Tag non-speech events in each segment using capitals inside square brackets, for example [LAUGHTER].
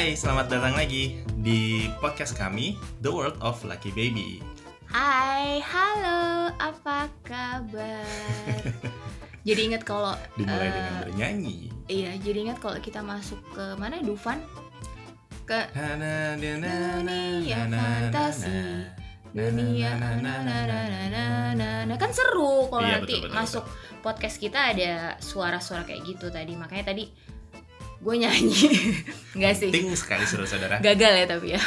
Hai, selamat datang lagi di podcast kami, The World of Lucky Baby. Hai, halo, apa kabar? jadi ingat kalau Dimulai eh, dengan bernyanyi. Iya, jadi ingat kalau kita masuk ke mana Dufan? Ke Na, na, na, na, na, Dunia fantasi. dunia Nah, kan seru kalau Iya, nanti betul, betul, masuk podcast kita ada suara-suara kayak gitu tadi. Makanya tadi gue nyanyi. [LAUGHS] Enggak sih. Penting sekali saudara-saudara. Gagal ya tapi ya.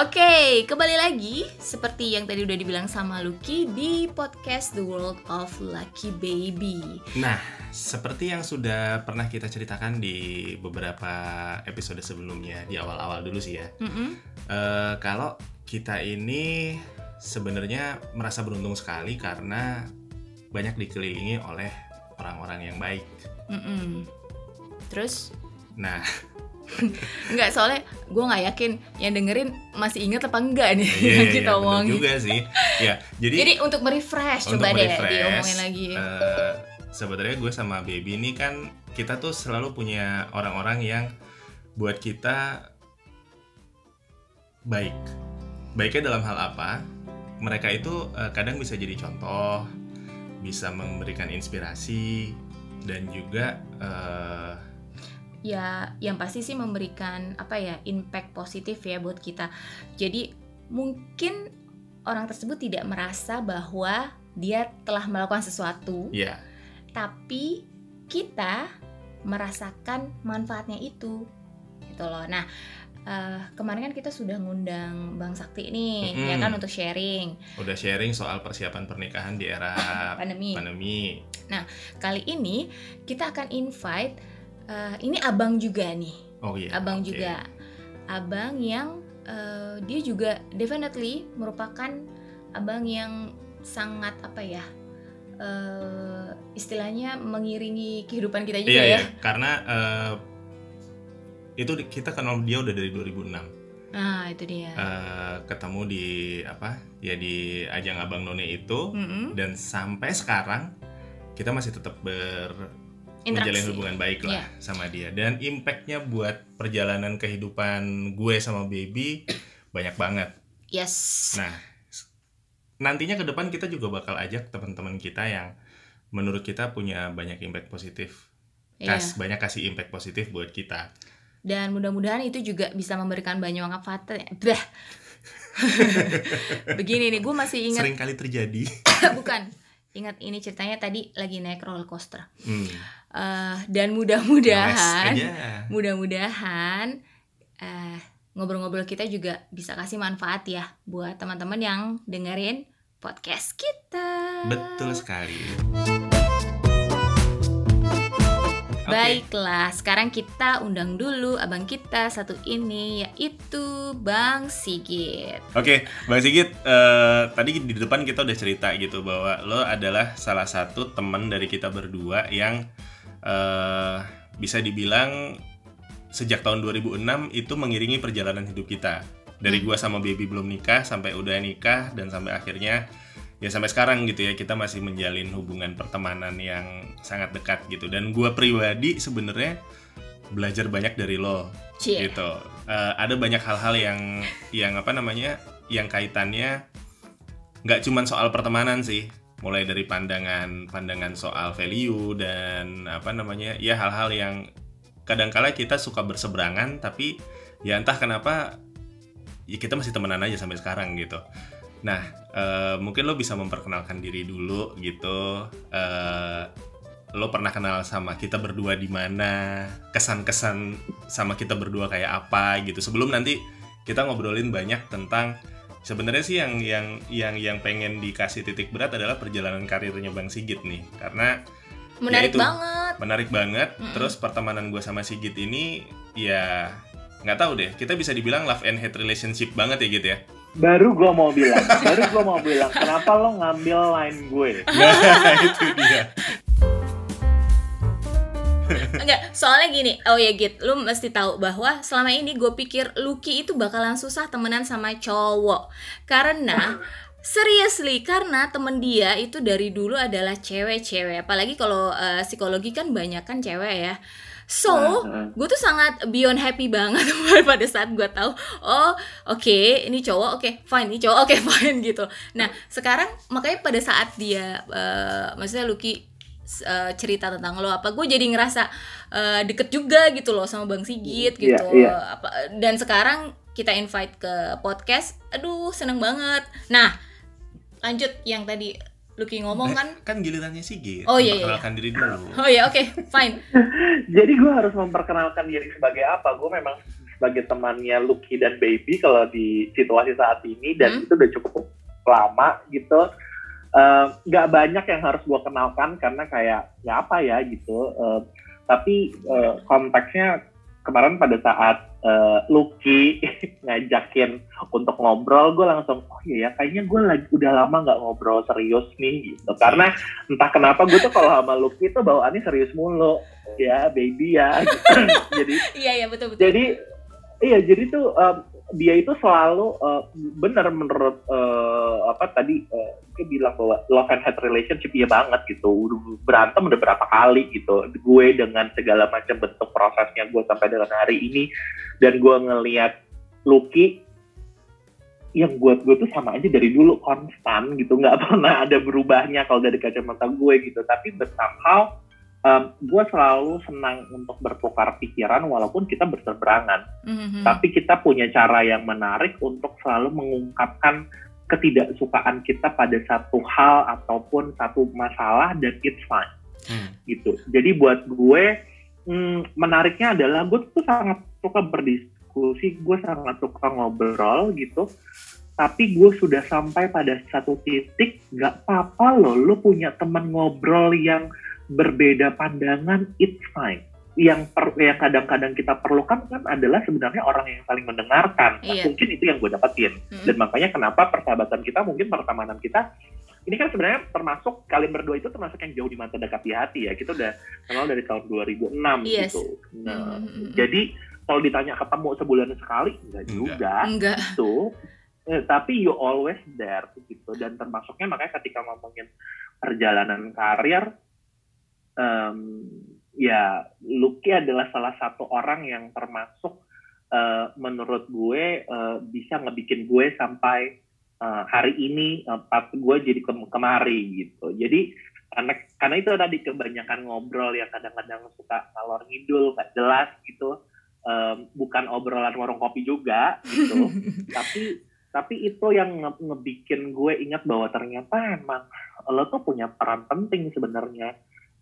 Oke, kembali lagi seperti yang tadi udah dibilang sama Lucky di podcast The World of Lucky Baby. Nah, seperti yang sudah pernah kita ceritakan di beberapa episode sebelumnya, di awal-awal dulu sih ya. Mm-mm. Eh, kalau kita ini sebenarnya merasa beruntung sekali karena banyak dikelilingi oleh orang-orang yang baik. Mm-mm. Terus Nah, [LAUGHS] Enggak, soalnya gue nggak yakin yang dengerin masih inget apa enggak nih iya, yang iya, kita bener omongin. juga sih. Ya, jadi, Jadi untuk merefresh untuk coba deh merefresh, diomongin lagi. eh, sebenarnya gue sama Baby ini kan kita tuh selalu punya orang-orang yang buat kita baik. Baiknya dalam hal apa? Mereka itu eh, kadang bisa jadi contoh, bisa memberikan inspirasi dan juga eh, ya yang pasti sih memberikan apa ya impact positif ya buat kita. Jadi mungkin orang tersebut tidak merasa bahwa dia telah melakukan sesuatu, ya tapi kita merasakan manfaatnya itu gitu loh. Nah eh, kemarin kan kita sudah ngundang Bang Sakti nih, Mm-mm. ya kan untuk sharing udah sharing soal persiapan pernikahan di era [LAUGHS] pandemi. pandemi. Kali ini kita akan invite eh, ini abang juga nih, Oh iya. abang oke. juga, abang yang eh, dia juga definitely merupakan abang yang sangat apa ya, eh, istilahnya mengiringi kehidupan kita juga Iya, ya. iya. Karena eh, itu kita kenal dia udah dari 2006. Nah itu dia. Eh, ketemu di apa? Ya di ajang Abang None itu Mm-mm. dan sampai sekarang kita masih tetap ber menjalin hubungan baik lah Iya. sama dia dan impactnya buat perjalanan kehidupan gue sama baby banyak banget. Yes. Nah, nantinya ke depan kita juga bakal ajak teman-teman kita yang menurut kita punya banyak impact positif. Iya. Kas, banyak kasih impact positif buat kita. Dan mudah-mudahan itu juga bisa memberikan banyak manfaat. [LAUGHS] Begini nih, gue masih ingat Sering kali terjadi. [COUGHS] bukan ingat ini ceritanya tadi lagi naik roller coaster. Hmm, Eh, dan mudah-mudahan mudah-mudahan eh, ngobrol-ngobrol kita juga bisa kasih manfaat ya buat teman-teman yang dengerin podcast kita. Betul sekali. Oke, Baiklah, sekarang kita undang dulu abang kita satu ini yaitu Bang Sigit. Oke, Bang Sigit, eh, tadi di depan kita udah cerita gitu bahwa lo adalah salah satu teman dari kita berdua yang eh, bisa dibilang sejak tahun 2006 itu mengiringi perjalanan hidup kita. Dari Hmm. gua sama baby belum nikah sampai udah nikah dan sampai akhirnya ya sampai sekarang gitu ya kita masih menjalin hubungan pertemanan yang sangat dekat gitu. Dan gua pribadi sebenarnya belajar banyak dari lo Cie. gitu Eh, ada banyak hal-hal yang yang apa namanya yang kaitannya nggak cuman soal pertemanan sih mulai dari pandangan pandangan soal value dan apa namanya ya hal-hal yang kadangkala kita suka berseberangan tapi ya entah kenapa ya kita masih temenan aja sampai sekarang gitu nah eh, mungkin lo bisa memperkenalkan diri dulu gitu eh, lo pernah kenal sama kita berdua di mana kesan-kesan sama kita berdua kayak apa gitu sebelum nanti kita ngobrolin banyak tentang sebenarnya sih yang yang yang yang pengen dikasih titik berat adalah perjalanan karirnya Bang Sigit nih karena Menarik itu. banget. menarik banget Mm-mm. terus pertemanan gue sama Sigit ini ya nggak tahu deh kita bisa dibilang love and hate relationship banget ya gitu ya baru gua mau bilang baru gua mau bilang kenapa lo ngambil line gue nah itu dia Enggak, soalnya gini, oh ya Git, lu mesti tahu bahwa selama ini gue pikir Lucky itu bakalan susah temenan sama cowok Karena Seriously, karena temen dia itu dari dulu adalah cewek-cewek. Apalagi kalau uh, psikologi kan banyak kan cewek ya. So, Nah, gue tuh sangat beyond happy banget [LAUGHS] pada saat gue tahu, oh oke ini cowok, oke fine, ini cowok, oke [LAUGHS] fine gitu. Nah sekarang makanya pada saat dia, uh, maksudnya Lucky uh, cerita tentang lo apa, gue jadi ngerasa uh, deket juga gitu loh sama Bang Sigit Iya, gitu. iya. Apa, dan sekarang kita invite ke podcast, aduh seneng banget. Nah lanjut yang tadi Lucky ngomong kan, kan gilirannya Sigit. Oh, iya, iya, Memperkenalkan diri dulu. [LAUGHS] oh ya oke fine. [LAUGHS] Jadi gue harus memperkenalkan diri sebagai apa? Gue memang sebagai temannya Lucky dan Baby kalau di situasi saat ini dan Hmm. itu udah cukup lama gitu. Eh, Nggak banyak yang harus gue kenalkan karena kayak ya apa ya gitu. Eh, tapi eh, konteksnya kemarin pada saat eh, Lucky [LAUGHS] ngajakin untuk ngobrol, gue langsung oh iya ya kayaknya gue lagi udah lama nggak ngobrol serius nih gitu. Karena entah kenapa gue tuh kalau sama Lucky tuh bawaannya serius mulu ya baby ya gitu. [LAUGHS] jadi Iya iya betul betul. jadi iya jadi tuh um, dia itu selalu uh, benar menurut uh, apa tadi uh, dia bilang bahwa love and hate relationship iya banget gitu. Berantem udah berapa kali gitu. Gue dengan segala macam bentuk prosesnya gue sampai dengan hari ini dan gue ngelihat Lucky yang buat gue tuh sama aja dari dulu konstan gitu. Nggak [LAUGHS] pernah ada berubahnya kalau dari kacamata gue gitu. Tapi somehow um, gue selalu senang untuk bertukar pikiran walaupun kita berseberangan Mhm. tapi kita punya cara yang menarik untuk selalu mengungkapkan ketidaksukaan kita pada satu hal ataupun satu masalah dan it's fine Hmm. gitu. Jadi buat gue hmm, menariknya adalah gue tuh sangat suka berdiskusi, gue sangat suka ngobrol gitu. Tapi gue sudah sampai pada satu titik nggak apa-apa loh, lo punya teman ngobrol yang berbeda pandangan, it's fine. Yang per, yang kadang-kadang kita perlukan kan adalah sebenarnya orang yang saling mendengarkan. Nah, Iya. Mungkin itu yang gue dapetin. Mhm. Dan makanya kenapa persahabatan kita, mungkin pertemanan kita, ini kan sebenarnya termasuk kalian berdua itu termasuk yang jauh di mata dekat di hati ya. Kita udah kenal dari tahun 2006 Yes. gitu. Nah, Mhm. jadi kalau ditanya ketemu sebulan sekali, enggak Enggak. juga enggak. gitu. Eh, tapi you always there gitu. Dan termasuknya makanya ketika ngomongin perjalanan karir, em, ya Lucky adalah salah satu orang yang termasuk eh, menurut gue eh, bisa ngebikin gue sampai eh, hari ini pas gue jadi kem- kemari gitu. Jadi karena karena itu tadi kebanyakan ngobrol yang kadang-kadang suka ngalor ngidul nggak jelas gitu. Em, bukan obrolan warung kopi juga gitu [LAUGHS] tapi tapi itu yang nge- ngebikin gue ingat bahwa ternyata emang lo tuh punya peran penting sebenarnya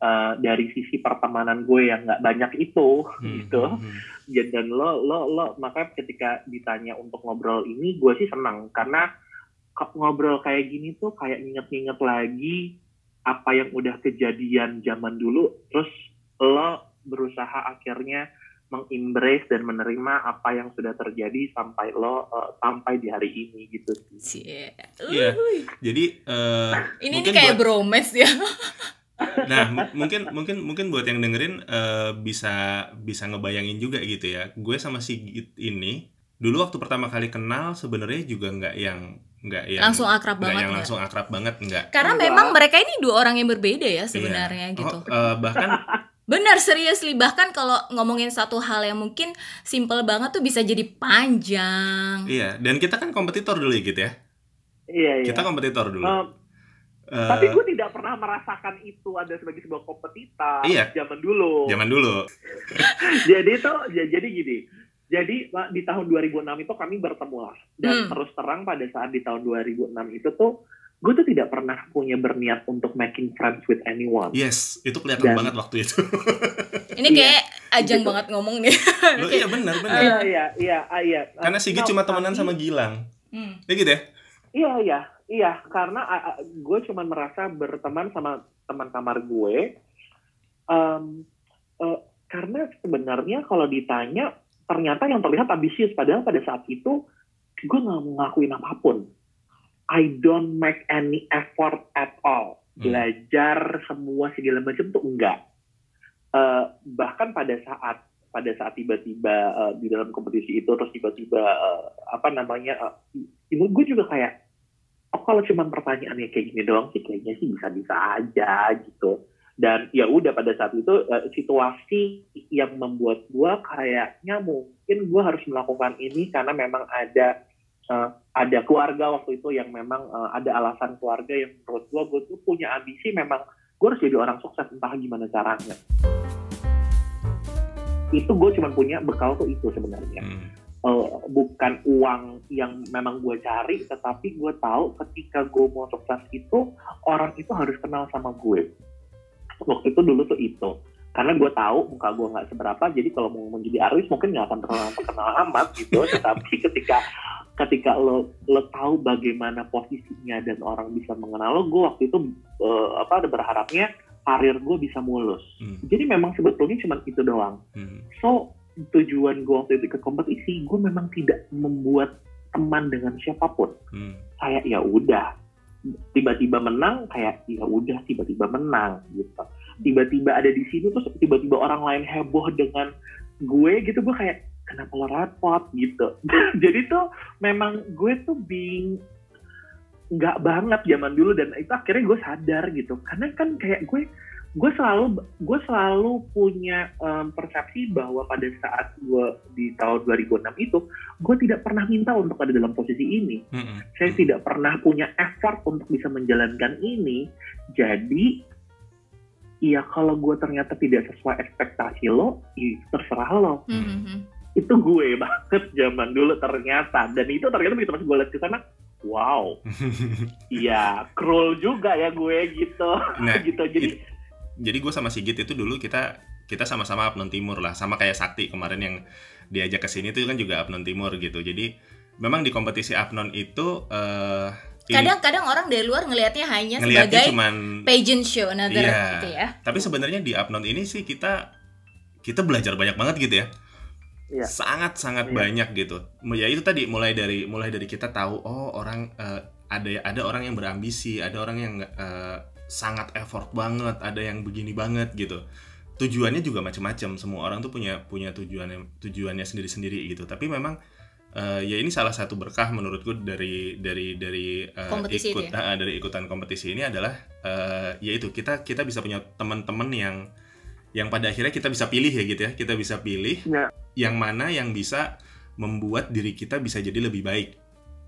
eh, dari sisi pertemanan gue yang nggak banyak itu Hmm. gitu Hmm. Ya, dan lo lo lo makanya ketika ditanya untuk ngobrol ini gue sih senang karena ngobrol kayak gini tuh kayak nginget-nginget lagi apa yang udah kejadian zaman dulu terus lo berusaha akhirnya mengembrace dan menerima apa yang sudah terjadi sampai lo eh, sampai di hari ini gitu sih. Cie. Iya. Jadi eh, Ini ini kayak buat- bromance ya. [LAUGHS] Nah, m- mungkin mungkin mungkin buat yang dengerin eh, bisa bisa ngebayangin juga gitu ya. Gue sama Sigit ini dulu waktu pertama kali kenal sebenarnya juga nggak yang nggak yang Langsung akrab banget yang nggak? langsung akrab banget nggak. Karena Enggak. memang mereka ini dua orang yang berbeda ya Iya. sebenarnya gitu. Oh, eh, bahkan [LAUGHS] Benar seriously bahkan kalau ngomongin satu hal yang mungkin simple banget tuh bisa jadi panjang. iya, dan kita kan kompetitor dulu ya gitu ya. Iya iya. Kita kompetitor dulu. Eh, Eh, tapi gue tidak pernah merasakan itu ada sebagai sebuah kompetitor Iya. zaman dulu. zaman dulu. [LAUGHS] jadi itu ya, jadi gini. Jadi di tahun 2006 itu kami bertemu lah. Dan Hmm. terus terang pada saat di tahun 2006 itu tuh gue tuh tidak pernah punya berniat untuk making friends with anyone. Yes, itu kelihatan Dan- banget waktu itu. [LAUGHS] Ini Iya. kayak ajang Gitu. banget ngomong nih. [LAUGHS] Lo iya benar benar. Iya iya iya iya. Karena Sigit No, cuma temenan tapi- sama Gilang. Hmm. Ya gitu ya? Iya iya iya karena ah, gue cuma merasa berteman sama teman kamar gue. Em, eh, karena sebenarnya kalau ditanya ternyata yang terlihat ambisius padahal pada saat itu gue nggak mau ngakuin apa pun. I don't make any effort at all. Hmm. Belajar semua segala macam tuh enggak. Eh, bahkan pada saat pada saat tiba-tiba eh, di dalam kompetisi itu terus tiba-tiba eh, apa namanya ibu gue juga kayak oh kalau cuma pertanyaannya kayak gini doang sih kayaknya sih bisa-bisa aja gitu. Dan ya udah pada saat itu uh, situasi yang membuat gue kayaknya mungkin gue harus melakukan ini karena memang ada uh, ada keluarga waktu itu yang memang uh, ada alasan keluarga yang menurut gue gue tuh punya ambisi memang gue harus jadi orang sukses entah gimana caranya. Itu gue cuma punya bekal tuh itu sebenarnya. Hmm. Uh, bukan uang yang memang gue cari tetapi gue tahu ketika gue mau sukses itu orang itu harus kenal sama gue. Waktu itu dulu tuh itu. Karena gue tahu muka gue nggak seberapa jadi kalau mau menjadi artis mungkin nggak akan terkenal terkenal amat gitu. [LAUGHS] Tetapi ketika ketika lo lo tahu bagaimana posisinya dan orang bisa mengenal lo gue waktu itu uh, apa ada berharapnya karir gue bisa mulus. Hmm. jadi memang sebetulnya cuma itu doang. Hmm. so tujuan gue waktu itu ke kompetisi gue memang tidak membuat teman dengan siapa pun. Hmm. saya ya udah. Tiba-tiba menang kayak ya udah tiba-tiba menang gitu. Tiba-tiba ada di sini terus tiba-tiba orang lain heboh dengan gue gitu. Gue kayak kenapa lo repot? Gitu. [LAUGHS] Jadi tuh memang gue tuh being nggak banget zaman dulu dan itu akhirnya gue sadar gitu. Karena kan kayak gue gue selalu gue selalu punya um, persepsi bahwa pada saat gue di tahun 2006 itu gue tidak pernah minta untuk ada dalam posisi ini. Mm-hmm. saya tidak pernah punya effort untuk bisa menjalankan ini. Jadi ya kalau gue ternyata tidak sesuai ekspektasi lo ya terserah lo. Mm-hmm. itu gue [LAUGHS] banget zaman dulu ternyata. Dan itu ternyata begitu pas gue lihat ke sana wow. [LAUGHS] Iya cruel juga ya gue gitu. Nah, [LAUGHS] gitu. Jadi it jadi gue sama Sigit itu dulu kita kita sama-sama Apnon Timur lah. Sama kayak Sakti kemarin yang diajak ke sini itu kan juga Apnon Timur gitu. Jadi memang di kompetisi Apnon itu uh, kadang-kadang orang dari luar ngelihatnya hanya ngelihatnya sebagai cuman, pageant show another iya, gitu ya. Tapi sebenarnya di Apnon ini sih kita kita belajar banyak banget gitu ya. Iya. sangat sangat iya. banyak gitu. Ya itu tadi mulai dari mulai dari kita tahu oh orang uh, ada ada orang yang berambisi ada orang yang uh, sangat effort banget, ada yang begini banget gitu. Tujuannya juga macam-macam. Semua orang tuh punya punya tujuannya tujuannya sendiri-sendiri gitu. Tapi memang uh, ya ini salah satu berkah menurutku dari dari dari uh, ikut ya? uh, dari ikutan kompetisi ini adalah uh, yaitu kita kita bisa punya teman-teman yang yang pada akhirnya kita bisa pilih ya gitu ya. Kita bisa pilih ya. yang mana yang bisa membuat diri kita bisa jadi lebih baik.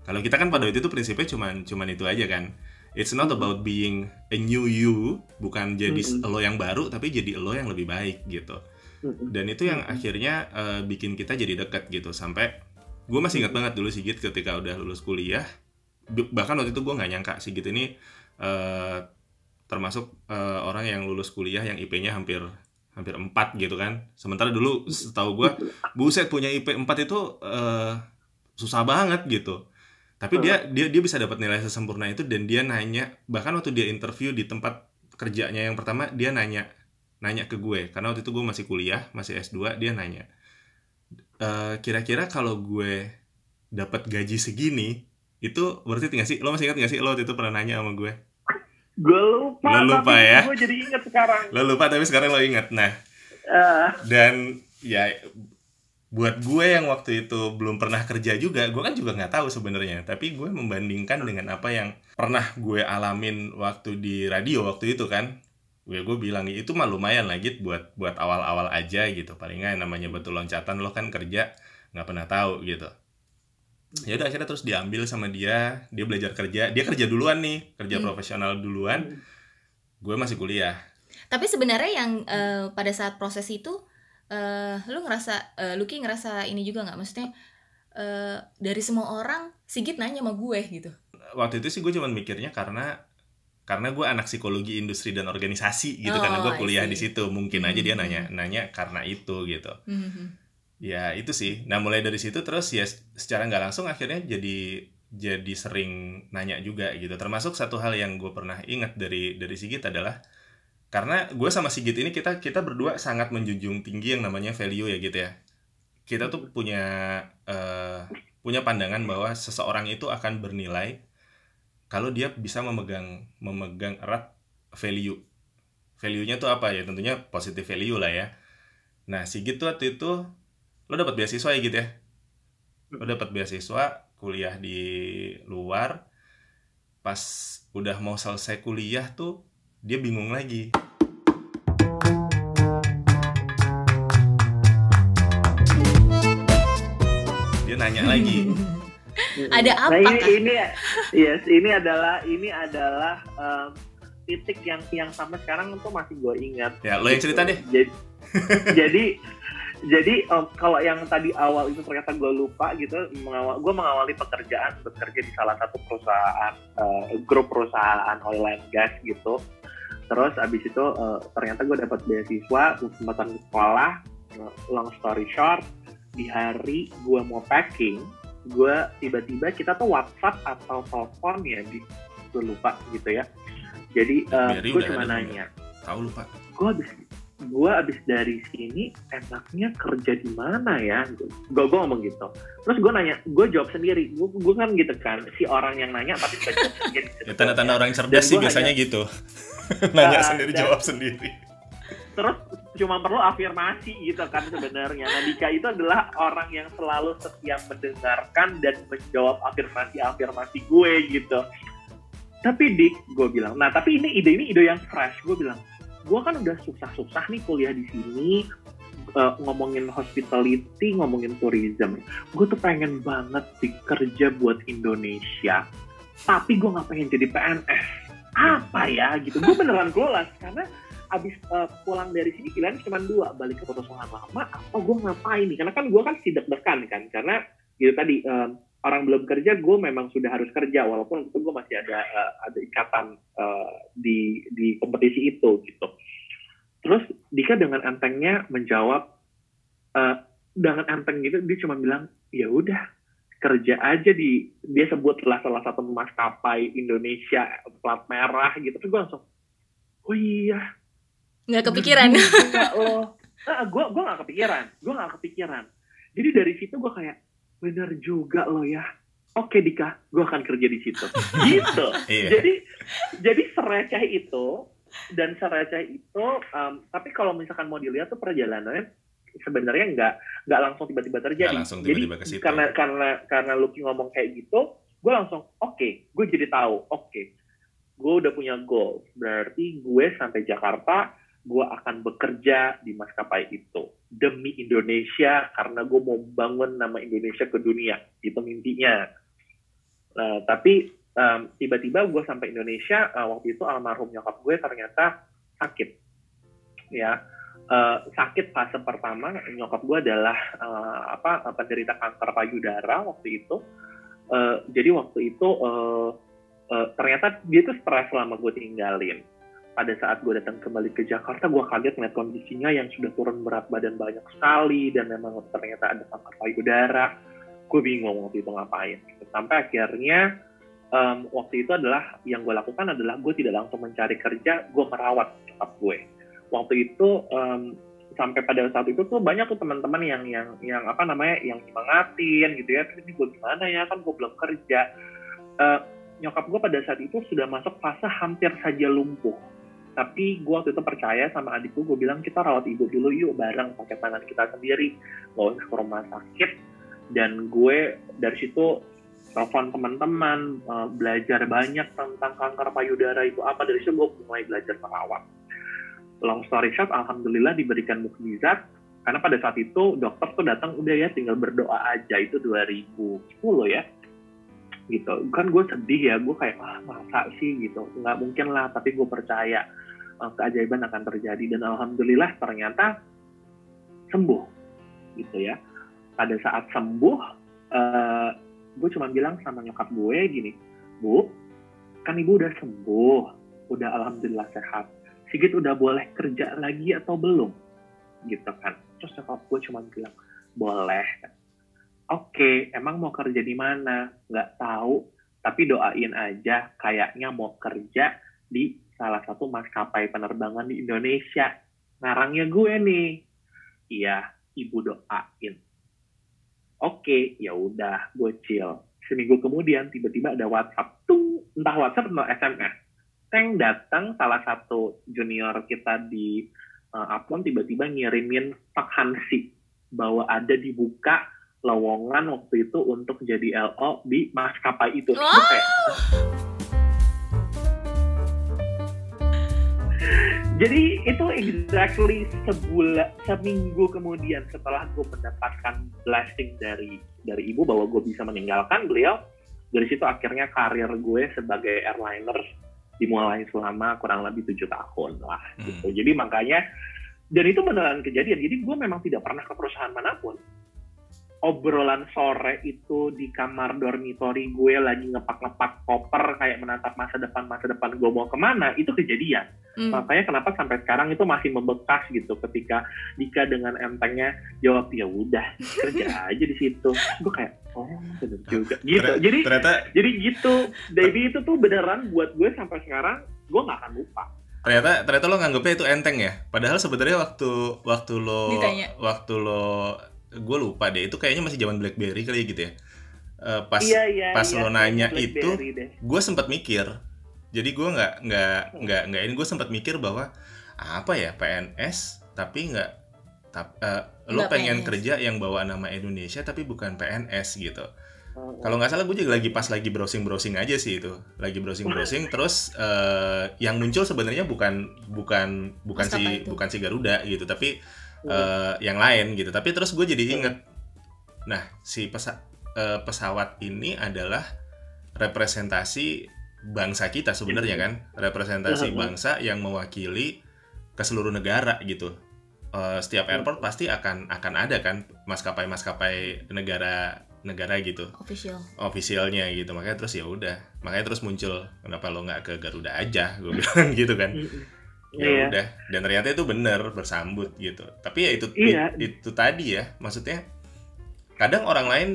Kalau kita kan pada waktu itu prinsipnya cuman cuman itu aja kan. It's not about being a new you bukan jadi mm -hmm. lo yang baru tapi jadi lo yang lebih baik gitu. Dan itu yang akhirnya uh, bikin kita jadi dekat gitu. Sampai gue masih ingat banget dulu Sigit ketika udah lulus kuliah. Bahkan waktu itu gue nggak nyangka Sigit ini uh, termasuk uh, orang yang lulus kuliah yang IP-nya hampir hampir 4 gitu kan. Sementara dulu setahu gue buset punya IP 4 itu uh, susah banget gitu tapi dia dia dia bisa dapat nilai sesempurna itu dan dia nanya bahkan waktu dia interview di tempat kerjanya yang pertama dia nanya nanya ke gue. Karena waktu itu gue masih kuliah masih S2 dia nanya e, kira-kira kalau gue dapat gaji segini itu berarti tinggal sih? Lo masih ingat gak sih lo waktu itu pernah nanya sama gue? Gue lupa lo lupa ya? gue jadi ingat sekarang. Lo lupa tapi sekarang lo ingat. Nah uh. dan ya buat gue yang waktu itu belum pernah kerja juga gue kan juga nggak tahu sebenarnya. Tapi gue membandingkan dengan apa yang pernah gue alamin waktu di radio waktu itu kan. Gue gue bilang itu mah lumayan lagi buat buat awal-awal aja gitu. Paling nggak namanya betul loncatan lo kan kerja nggak pernah tahu gitu. Ya udah akhirnya terus diambil sama dia dia belajar kerja. Dia kerja duluan nih kerja hmm. profesional duluan. Hmm. gue masih kuliah. Tapi sebenarnya yang uh, pada saat proses itu uh, lu ngerasa uh, Lucky ngerasa ini juga nggak? Maksudnya uh, dari semua orang Sigit nanya sama gue gitu. Waktu itu sih gue cuma mikirnya karena karena gue anak psikologi industri dan organisasi gitu. Oh, karena gue kuliah di situ. Mungkin aja dia nanya hmm. nanya karena itu gitu. Mm-hmm. ya itu sih. Nah mulai dari situ terus ya secara nggak langsung akhirnya jadi jadi sering nanya juga gitu. Termasuk satu hal yang gue pernah ingat dari dari Sigit adalah karena gue sama Sigit ini kita kita berdua sangat menjunjung tinggi yang namanya value ya gitu ya. Kita tuh punya uh, punya pandangan bahwa seseorang itu akan bernilai kalau dia bisa memegang memegang erat value. Value-nya tuh apa ya? Tentunya positive value lah ya. Nah Sigit tuh waktu itu lo dapat beasiswa ya gitu ya? Lo dapat beasiswa kuliah di luar. Pas udah mau selesai kuliah tuh dia bingung lagi dia nanya lagi [LAUGHS] Ada apa, Nah, ini ini yes, ini adalah ini adalah um, titik yang yang sampai sekarang tuh masih gue ingat. ya lo yang cerita deh Jadi jadi jadi um, kalau yang tadi awal itu ternyata gue lupa gitu, mengawal, gue mengawali pekerjaan bekerja di salah satu perusahaan uh, grup perusahaan oil and gas gitu. Terus abis itu uh, ternyata gue dapat beasiswa, kesempatan sekolah. Uh, long story short, di hari gue mau packing, gue tiba-tiba kita tuh WhatsApp atau telepon ya di gue lupa gitu ya. Jadi Blackberry gue udah cuma belum nanya, tahu lupa gue abis gue abis dari sini enaknya kerja di mana ya? Gue gue ngomong gitu. Terus gue nanya gue jawab sendiri. Gue gue kan gitu kan si orang yang nanya tapi tidak jawab sendiri. [LAUGHS] Ya tanda-tanda orang cerdas sih biasanya hanya- gitu. [LAUGHS] Nanya Ah, sendiri dan- jawab sendiri. Terus cuma perlu afirmasi gitu kan sebenarnya. Nah Dika itu adalah orang yang selalu setia mendengarkan dan menjawab afirmasi afirmasi gue gitu. Tapi Dik gue bilang nah tapi ini ide ini ide yang fresh. Gue bilang gue kan udah susah-susah nih kuliah di sini eh, ngomongin hospitality ngomongin tourism. Gue tuh pengen banget sih kerja buat Indonesia tapi gue nggak pengen jadi PNS apa ya gitu. Gue beneran clueless karena abis eh, pulang dari sini pilihan cuma dua balik ke perusahaan lama atau gue ngapain nih? Karena kan gue kan tidak dekan kan karena gitu tadi eh, orang belum kerja gue memang sudah harus kerja walaupun itu gue masih ada eh, ada ikatan eh, di di kompetisi itu gitu. Terus Dika dengan entengnya menjawab eh, dengan enteng gitu dia cuma bilang ya udah kerja aja di dia sebutlah salah satu maskapai Indonesia plat merah gitu. Terus gue langsung oh iya. Nggak kepikiran. Nah, gue gue gak kepikiran, gue gak kepikiran. Jadi dari situ gue kayak bener juga loh ya. Oke Dika, gue akan kerja di situ. [LAUGHS] gitu. iya Jadi jadi sereceh itu dan sereceh itu. um, tapi kalau misalkan mau dilihat tuh perjalanannya sebenarnya nggak nggak langsung tiba-tiba terjadi. Nggak langsung tiba-tiba ke jadi situ. karena karena karena Lucky ngomong kayak gitu, gue langsung oke, gue jadi tahu. Oke, gue udah punya goal. Berarti gue sampai Jakarta, gue akan bekerja di maskapai itu demi Indonesia karena gue mau bangun nama Indonesia ke dunia. Itu mimpinya. Nah, tapi um, tiba-tiba gue sampai Indonesia uh, waktu itu almarhum nyokap gue ternyata sakit. Ya, Uh, sakit fase pertama nyokap gue adalah uh, apa penderita kanker payudara waktu itu. Uh, jadi waktu itu uh, uh, ternyata dia tuh stres selama gue tinggalin. Pada saat gue datang kembali ke Jakarta, gue kaget ngeliat kondisinya yang sudah turun berat badan banyak sekali dan memang ternyata ada kanker payudara. Gue bingung waktu itu ngapain. Sampai akhirnya um, waktu itu adalah yang gue lakukan adalah gue tidak langsung mencari kerja, gue merawat nyokap gue. Waktu itu um, sampai pada saat itu tuh banyak tuh teman-teman yang yang yang apa namanya yang nyemangatin gitu ya. Terus ini gue gimana ya kan gue belum kerja. Uh, nyokap gue pada saat itu sudah masuk fase hampir saja lumpuh. Tapi gue waktu itu percaya sama adikku, gue bilang kita rawat ibu dulu yuk bareng pakai tangan kita sendiri, nggak usah ke rumah sakit. Dan gue dari situ telepon teman-teman, uh, belajar banyak tentang kanker payudara itu apa. Dari situ gue mulai belajar merawat. Long story short, alhamdulillah diberikan mukjizat. Karena pada saat itu dokter tuh datang udah ya tinggal berdoa aja itu 2010 ya gitu kan gue sedih ya gue kayak ah masa sih gitu nggak mungkin lah tapi gue percaya uh, keajaiban akan terjadi. Dan alhamdulillah ternyata sembuh gitu ya. Pada saat sembuh uh, gue cuma bilang sama nyokap gue gini bu kan ibu udah sembuh udah alhamdulillah sehat. Sigit udah boleh kerja lagi atau belum? Gitu kan. Terus nyokap gue cuma bilang boleh. Oke, emang mau kerja di mana? Nggak tahu, tapi doain aja. Kayaknya mau kerja di salah satu maskapai penerbangan di Indonesia. Ngarangnya gue nih. Iya, ibu doain. Oke, ya udah, gue chill. Seminggu kemudian tiba-tiba ada WhatsApp, tung, entah WhatsApp atau SMS. Teng datang salah satu junior kita di uh, tiba-tiba ngirimin Pak Hansi bahwa ada dibuka lowongan waktu itu untuk jadi LO di maskapai itu. Gue kayak, jadi itu exactly sebulan seminggu kemudian setelah gue mendapatkan blessing dari dari ibu bahwa gue bisa meninggalkan beliau dari situ akhirnya karir gue sebagai airliner dimulai selama kurang lebih tujuh tahun lah gitu. Jadi makanya dan itu beneran kejadian. Jadi gue memang tidak pernah ke perusahaan mana pun obrolan sore itu di kamar dormitory gue lagi ngepak-ngepak koper kayak menatap masa depan masa depan gue mau ke mana itu kejadian. Hmm. makanya kenapa sampai sekarang itu masih membekas gitu ketika Dika dengan entengnya jawab ya udah kerja [LAUGHS] aja di situ. Gue kayak oh bener juga. Gitu. jadi ternyata jadi gitu. Baby itu tuh beneran buat gue sampai sekarang gue nggak akan lupa. Ternyata ternyata lo nganggapnya itu enteng ya? Padahal sebenarnya waktu waktu lo Ditanya. waktu lo gue lupa deh itu kayaknya masih zaman BlackBerry kali ya gitu ya Eh, pas iya iya pas iya, lo nanya deh. gue sempat mikir jadi gue nggak nggak nggak nggak ini gue sempat mikir bahwa apa ya PNS tapi nggak tap, eh, lo Nggak pengen PNS. kerja yang bawa nama Indonesia tapi bukan PNS gitu Oh, kalau nggak salah gue juga lagi pas lagi browsing browsing aja sih itu lagi browsing browsing [LAUGHS] terus eh, yang muncul sebenarnya bukan bukan bukan si Maskapai itu. bukan si Garuda gitu tapi eh, yang lain gitu. Tapi terus gue jadi inget. Nah si pesa- eh, pesawat ini adalah representasi bangsa kita sebenarnya kan. Representasi Mhm. bangsa yang mewakili ke seluruh negara gitu. Eh, setiap airport pasti akan akan ada kan maskapai maskapai negara negara gitu. Official. Ofisialnya gitu. Makanya terus ya udah. Makanya terus muncul kenapa lo nggak ke Garuda aja? Gue [LAUGHS] bilang gitu kan. Ya Iya. udah dan ternyata itu bener bersambut gitu tapi ya itu Iya. itu tadi ya maksudnya kadang orang lain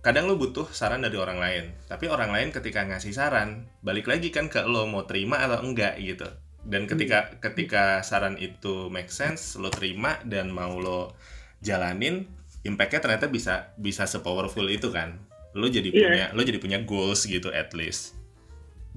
kadang lo butuh saran dari orang lain tapi orang lain ketika ngasih saran balik lagi kan ke lo mau terima atau enggak gitu dan ketika Hmm. ketika saran itu make sense lo terima dan mau lo jalanin impactnya ternyata bisa bisa sepowerful itu kan lo jadi Iya. punya lo jadi punya goals gitu at least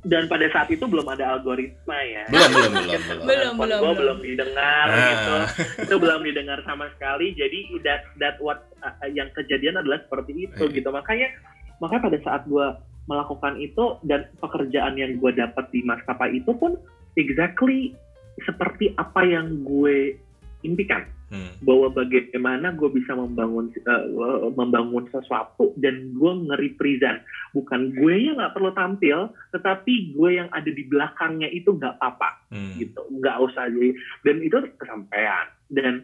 dan pada saat itu belum ada algoritma ya belum belum belum belum Belum, Telepon belum, belum. belum didengar Ah. gitu itu belum didengar sama sekali jadi that that what uh, yang kejadian adalah seperti itu Eh. gitu makanya makanya pada saat gua melakukan itu dan pekerjaan yang gua dapat di maskapai itu pun exactly seperti apa yang gue impikan. Hmm. bahwa bagaimana gue bisa membangun uh, membangun sesuatu dan gue nge-represent. Bukan gue yang nggak perlu tampil tetapi gue yang ada di belakangnya itu nggak apa-apa. Hmm. gitu. Nggak usah jadi dan itu kesampaian. Dan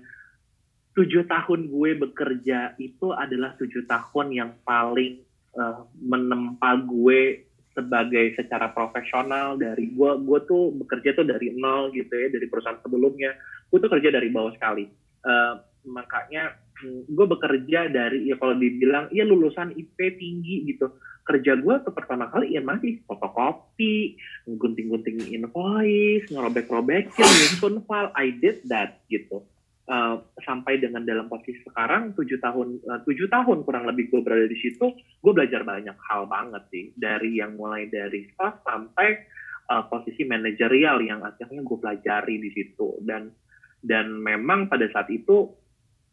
tujuh tahun gue bekerja itu adalah tujuh tahun yang paling eh, menempa gue sebagai secara profesional. Dari gue gue tuh bekerja tuh dari nol gitu ya dari perusahaan sebelumnya gue tuh kerja dari bawah sekali. Eh, makanya hmm, gue bekerja dari ya kalau dibilang ya lulusan IP tinggi gitu. Kerja gue tuh pertama kali ya masih fotokopi gunting-gunting invoice, ngerobek-robekin, nyusun file, I did that gitu. Uh, sampai dengan dalam posisi sekarang tujuh tahun uh, tujuh tahun kurang lebih gue berada di situ gue belajar banyak hal banget sih. Dari yang mulai dari staff sampai uh, posisi manajerial yang akhirnya gue pelajari di situ. Dan dan memang pada saat itu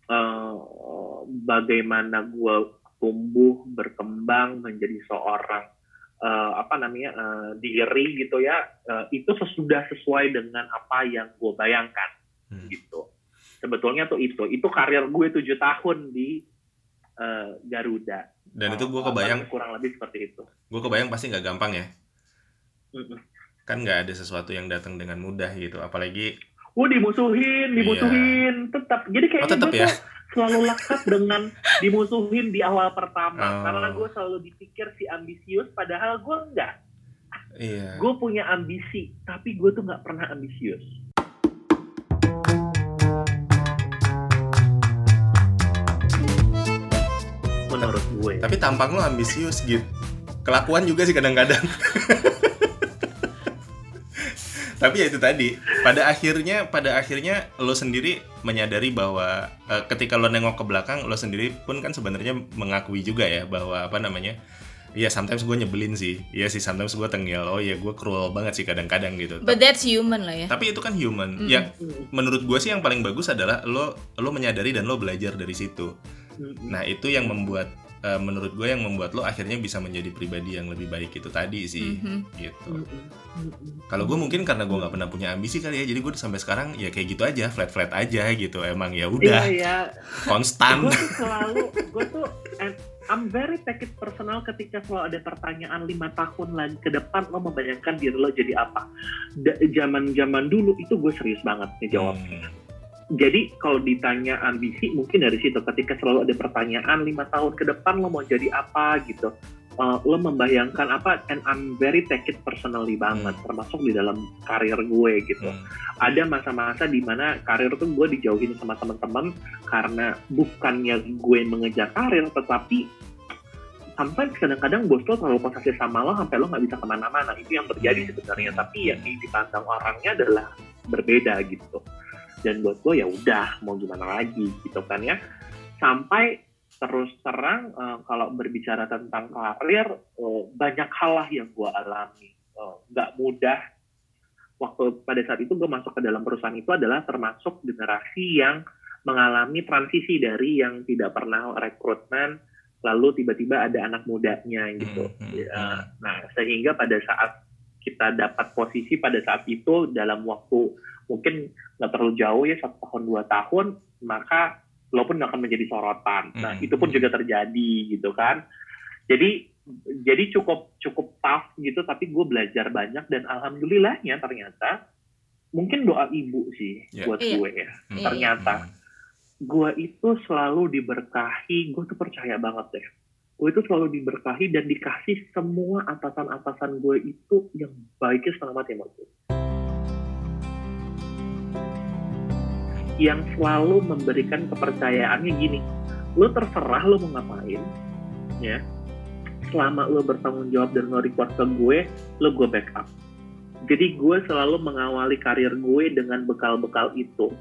uh, bagaimana gue tumbuh berkembang menjadi seorang eh, apa namanya eh, diri gitu ya eh, itu sesudah sesuai dengan apa yang gue bayangkan Hmm. gitu. Sebetulnya tuh itu. Itu karir gue tujuh tahun di eh, Garuda. Dan itu gue kebayang kurang lebih seperti itu. gue kebayang pasti nggak gampang ya. Mm-mm. kan nggak ada sesuatu yang datang dengan mudah gitu. Apalagi Gue dimusuhin, dimusuhin, tetap. Jadi Iya. kayaknya Oh, tetap gue ya? tuh selalu lekat dengan dimusuhin di awal pertama. Oh. Karena gue selalu dipikir si ambisius, padahal gue enggak. iya Gue punya ambisi, tapi gue tuh nggak pernah ambisius. Menurut gue. tapi tampang lo ambisius gitu kelakuan juga sih kadang-kadang [LAUGHS] tapi ya itu tadi pada akhirnya pada akhirnya lo sendiri menyadari bahwa eh, ketika lo nengok ke belakang lo sendiri pun kan sebenarnya mengakui juga ya bahwa apa namanya Iya, sometimes gue nyebelin sih. Iya sih, sometimes gue tengil. Oh iya, gue cruel banget sih kadang-kadang gitu. but that's human lah ya Tapi itu kan human. Mm. Yang Mm, menurut gue sih yang paling bagus adalah lo lo menyadari dan lo belajar dari situ. mm, Nah itu yang membuat eh, menurut gue yang membuat lo akhirnya bisa menjadi pribadi yang lebih baik itu tadi sih Mhm. gitu kalau gue mungkin karena gue nggak pernah punya ambisi kali ya jadi gue sampai sekarang ya kayak gitu aja flat flat aja gitu emang ya Iya udah iya, konstan gue tuh selalu, gue tuh, and I'm very take it personal ketika selalu ada pertanyaan lima tahun lagi ke depan lo membayangkan diri lo jadi apa. Zaman-zaman dulu itu gue serius banget nih jawab. Hmm, Jadi kalau ditanya ambisi mungkin dari situ ketika selalu ada pertanyaan lima tahun ke depan lo mau jadi apa gitu. Uh, lo membayangkan apa? And I'm very take it personally banget termasuk di dalam karir gue gitu. Hmm, ada masa-masa di mana karir tuh gue dijauhin sama teman-teman karena bukannya gue mengejar karir tetapi sampai kadang-kadang bos lo terlalu posesif sama lo sampai lo nggak bisa ke mana-mana. Itu yang terjadi sebenarnya. Tapi yang di- dipandang orangnya adalah berbeda gitu dan buat gue ya udah mau gimana lagi gitu kan ya sampai terus terang eh, kalau berbicara tentang karir eh, banyak hal lah yang gue alami Eh, nggak mudah waktu pada saat itu gue masuk ke dalam perusahaan itu adalah termasuk generasi yang mengalami transisi dari yang tidak pernah rekrutmen lalu tiba-tiba ada anak mudanya gitu. Hmm. Nah sehingga pada saat kita dapat posisi pada saat itu dalam waktu mungkin nggak terlalu jauh ya satu tahun dua tahun maka lo pun akan menjadi sorotan. Nah Hmm. itu pun juga terjadi gitu kan. Jadi jadi cukup cukup tough gitu tapi gue belajar banyak dan alhamdulillahnya ternyata mungkin doa ibu sih Ya. buat Iya. gue ya hmm, ternyata. hmm. gue itu selalu diberkahi gue tuh percaya banget deh gue itu selalu diberkahi dan dikasih semua atasan-atasan gue itu yang baiknya mati sama gue yang selalu memberikan kepercayaannya gini lo terserah lo mau ngapain ya. Selama lo bertanggung jawab dan lo report ke gue lo gue backup. Jadi gue selalu mengawali karir gue dengan bekal-bekal itu.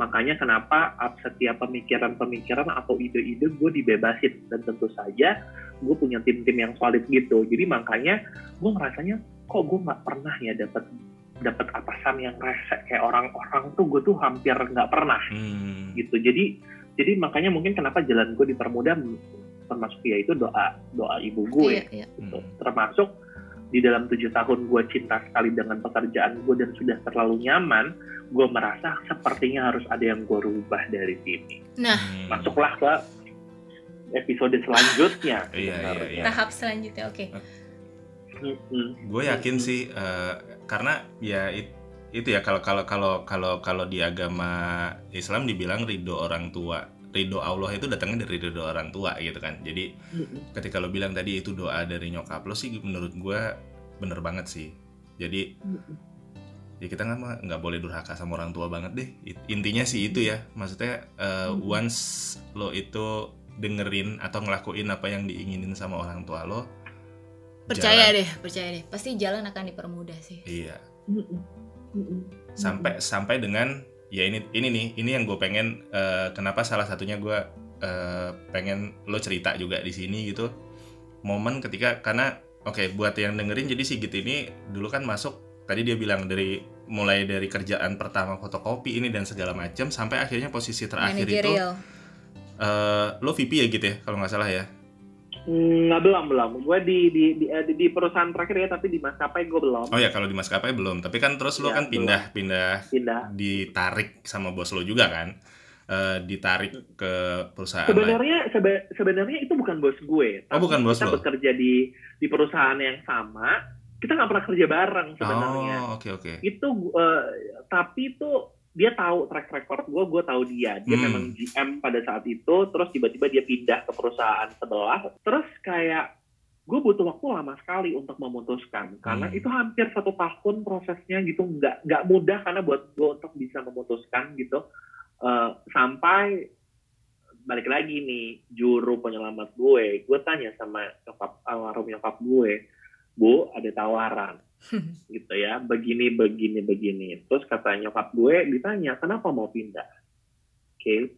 Makanya kenapa setiap pemikiran-pemikiran atau ide-ide gue dibebasin. Dan tentu saja gue punya tim-tim yang solid gitu. Jadi makanya gue ngerasanya kok gue nggak pernah ya dapat dapat atasan yang rese kayak orang-orang tuh gue tuh hampir nggak pernah Hmm. gitu jadi jadi makanya mungkin kenapa jalan gue dipermudah termasuk ya itu doa doa ibu gue Iya, iya. gitu. Hmm. termasuk di dalam tujuh tahun gue cinta sekali dengan pekerjaan gue dan sudah terlalu nyaman gue merasa sepertinya harus ada yang gue rubah dari sini Nah, Hmm. masuklah ke episode selanjutnya Iya, iya, iya. tahap selanjutnya oke. Mm-mm. gue yakin sih eh, karena ya it- itu ya kalau kalau kalau kalau kalau di agama Islam dibilang ridho orang tua ridho Allah itu datangnya dari ridho orang tua gitu kan. Jadi ketika lo bilang tadi itu doa dari nyokap lo sih menurut gue bener banget sih. Jadi ya kita nggak nggak boleh durhaka sama orang tua banget deh. Intinya sih itu ya. Maksudnya Hmm. once lo itu dengerin atau ngelakuin apa yang diinginin sama orang tua lo Percaya jalan- deh, percaya deh. Pasti jalan akan dipermudah sih. iya. Sampai sampai dengan ya ini ini nih ini yang gue pengen eh, kenapa salah satunya gue eh, pengen lo cerita juga di sini gitu. Momen ketika karena oke buat yang dengerin jadi Sigit ini dulu kan masuk tadi dia bilang dari mulai dari kerjaan pertama fotokopi ini dan segala macam sampai akhirnya posisi terakhir itu Managerial. eh, lo VP ya gitu ya? Kalau nggak salah ya Nggak belum belum. Gue di di, di eh, di perusahaan terakhir ya, tapi di maskapai gue belum oh ya kalau di maskapai belum tapi kan terus lo Ya, kan pindah pindah pindah. ditarik sama bos lo juga kan Eh, ditarik ke perusahaan. Sebenarnya sebe- sebenarnya itu bukan bos gue. Oh, bukan bos kita lo. bekerja di di perusahaan yang sama. Kita nggak pernah kerja bareng sebenarnya. Oh, oke oke. Itu eh, tapi itu dia tahu track record gue, gue tahu dia. Dia Hmm. memang GM pada saat itu. Terus tiba-tiba dia pindah ke perusahaan sebelah. Terus kayak gue butuh waktu lama sekali untuk memutuskan karena Hmm. itu hampir satu tahun prosesnya gitu nggak nggak mudah karena buat gue untuk bisa memutuskan gitu Eh, sampai balik lagi nih juru penyelamat gue gue tanya sama nyokap almarhum nyokap gue bu ada tawaran [LAUGHS] gitu ya begini begini begini. Terus kata nyokap gue ditanya kenapa mau pindah? Oke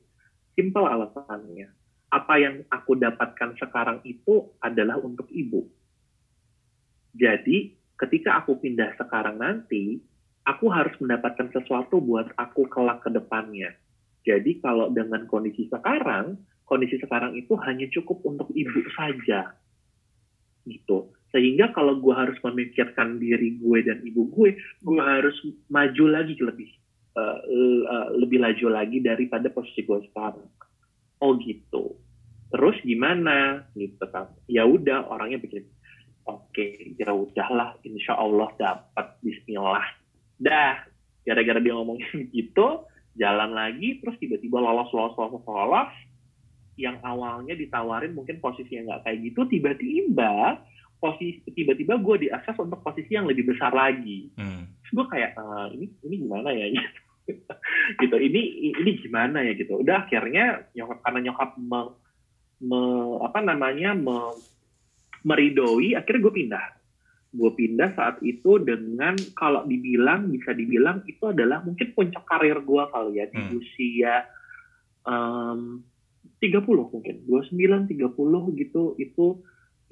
simpel alasannya. Apa yang aku dapatkan sekarang itu adalah untuk ibu. Jadi ketika aku pindah sekarang nanti aku harus mendapatkan sesuatu buat aku kelak ke depannya. Jadi kalau dengan kondisi sekarang kondisi sekarang itu hanya cukup untuk ibu saja. Gitu sehingga kalau gue harus memikirkan diri gue dan ibu gue gue harus maju lagi lebih uh, uh, lebih laju lagi daripada posisi gue sekarang. Oh gitu. Terus gimana? Gitu kan. Ya udah orangnya pikir oke okay, ya udahlah insya Allah dapat Bismillah. Dah gara-gara dia ngomongin [LAUGHS] gitu jalan lagi terus tiba-tiba lolos lolos lolos lolos. Yang awalnya ditawarin mungkin posisinya nggak kayak gitu tiba-tiba posisi tiba-tiba gue diakses untuk posisi yang lebih besar lagi. Hmm. terus gue kayak uh, ini ini gimana ya? [LAUGHS] Gitu. Ini ini gimana ya gitu. Udah akhirnya nyokap karena nyokap me, me, apa namanya me, meridoi akhirnya gue pindah. Gue pindah saat itu dengan kalau dibilang bisa dibilang itu adalah mungkin puncak karir gue kali ya di hmm. usia um, 30 mungkin. 29 30 gitu itu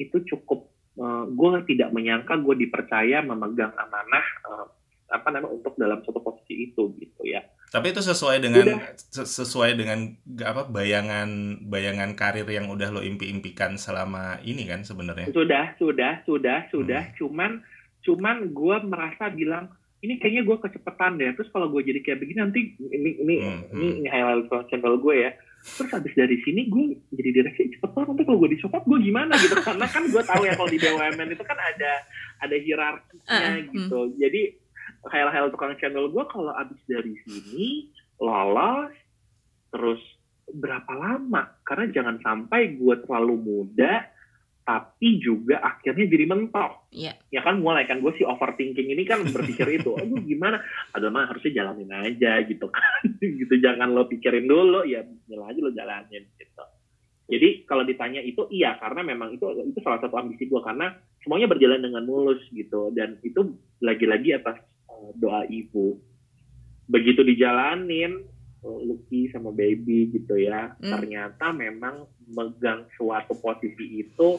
itu cukup uh, gue tidak menyangka gue dipercaya memegang amanah uh, apa namanya untuk dalam suatu posisi itu gitu ya. Tapi itu sesuai dengan udah. sesuai dengan apa bayangan bayangan karir yang udah lo impi-impikan selama ini kan sebenarnya. Sudah, sudah, sudah, sudah. Hmm. Cuman cuman gue merasa bilang ini kayaknya gue kecepatan deh. Terus kalau gue jadi kayak begini nanti ini ini hmm, ini, hmm. ini highlight channel gue ya. Terus habis dari sini gue jadi direksi cepet banget nanti kalau gue dicopot gue gimana gitu karena kan gue tahu ya kalau di BUMN itu kan ada ada hierarkinya uh, gitu. Hmm. Jadi hal-hal tukang channel gue kalau abis dari sini lolos terus berapa lama karena jangan sampai gue terlalu muda tapi juga akhirnya jadi mentok. Yeah. ya kan mulai kan gue si overthinking ini kan berpikir itu aduh gimana? Aduh mah harusnya jalanin aja gitu kan. [LAUGHS] Gitu jangan lo pikirin dulu ya bismillah aja lo jalanin gitu. Jadi kalau ditanya itu iya karena memang itu itu salah satu ambisi gue karena semuanya berjalan dengan mulus gitu. Dan itu lagi-lagi atas doa ibu. Begitu dijalanin Lucky sama Baby gitu ya hmm. ternyata memang megang suatu posisi itu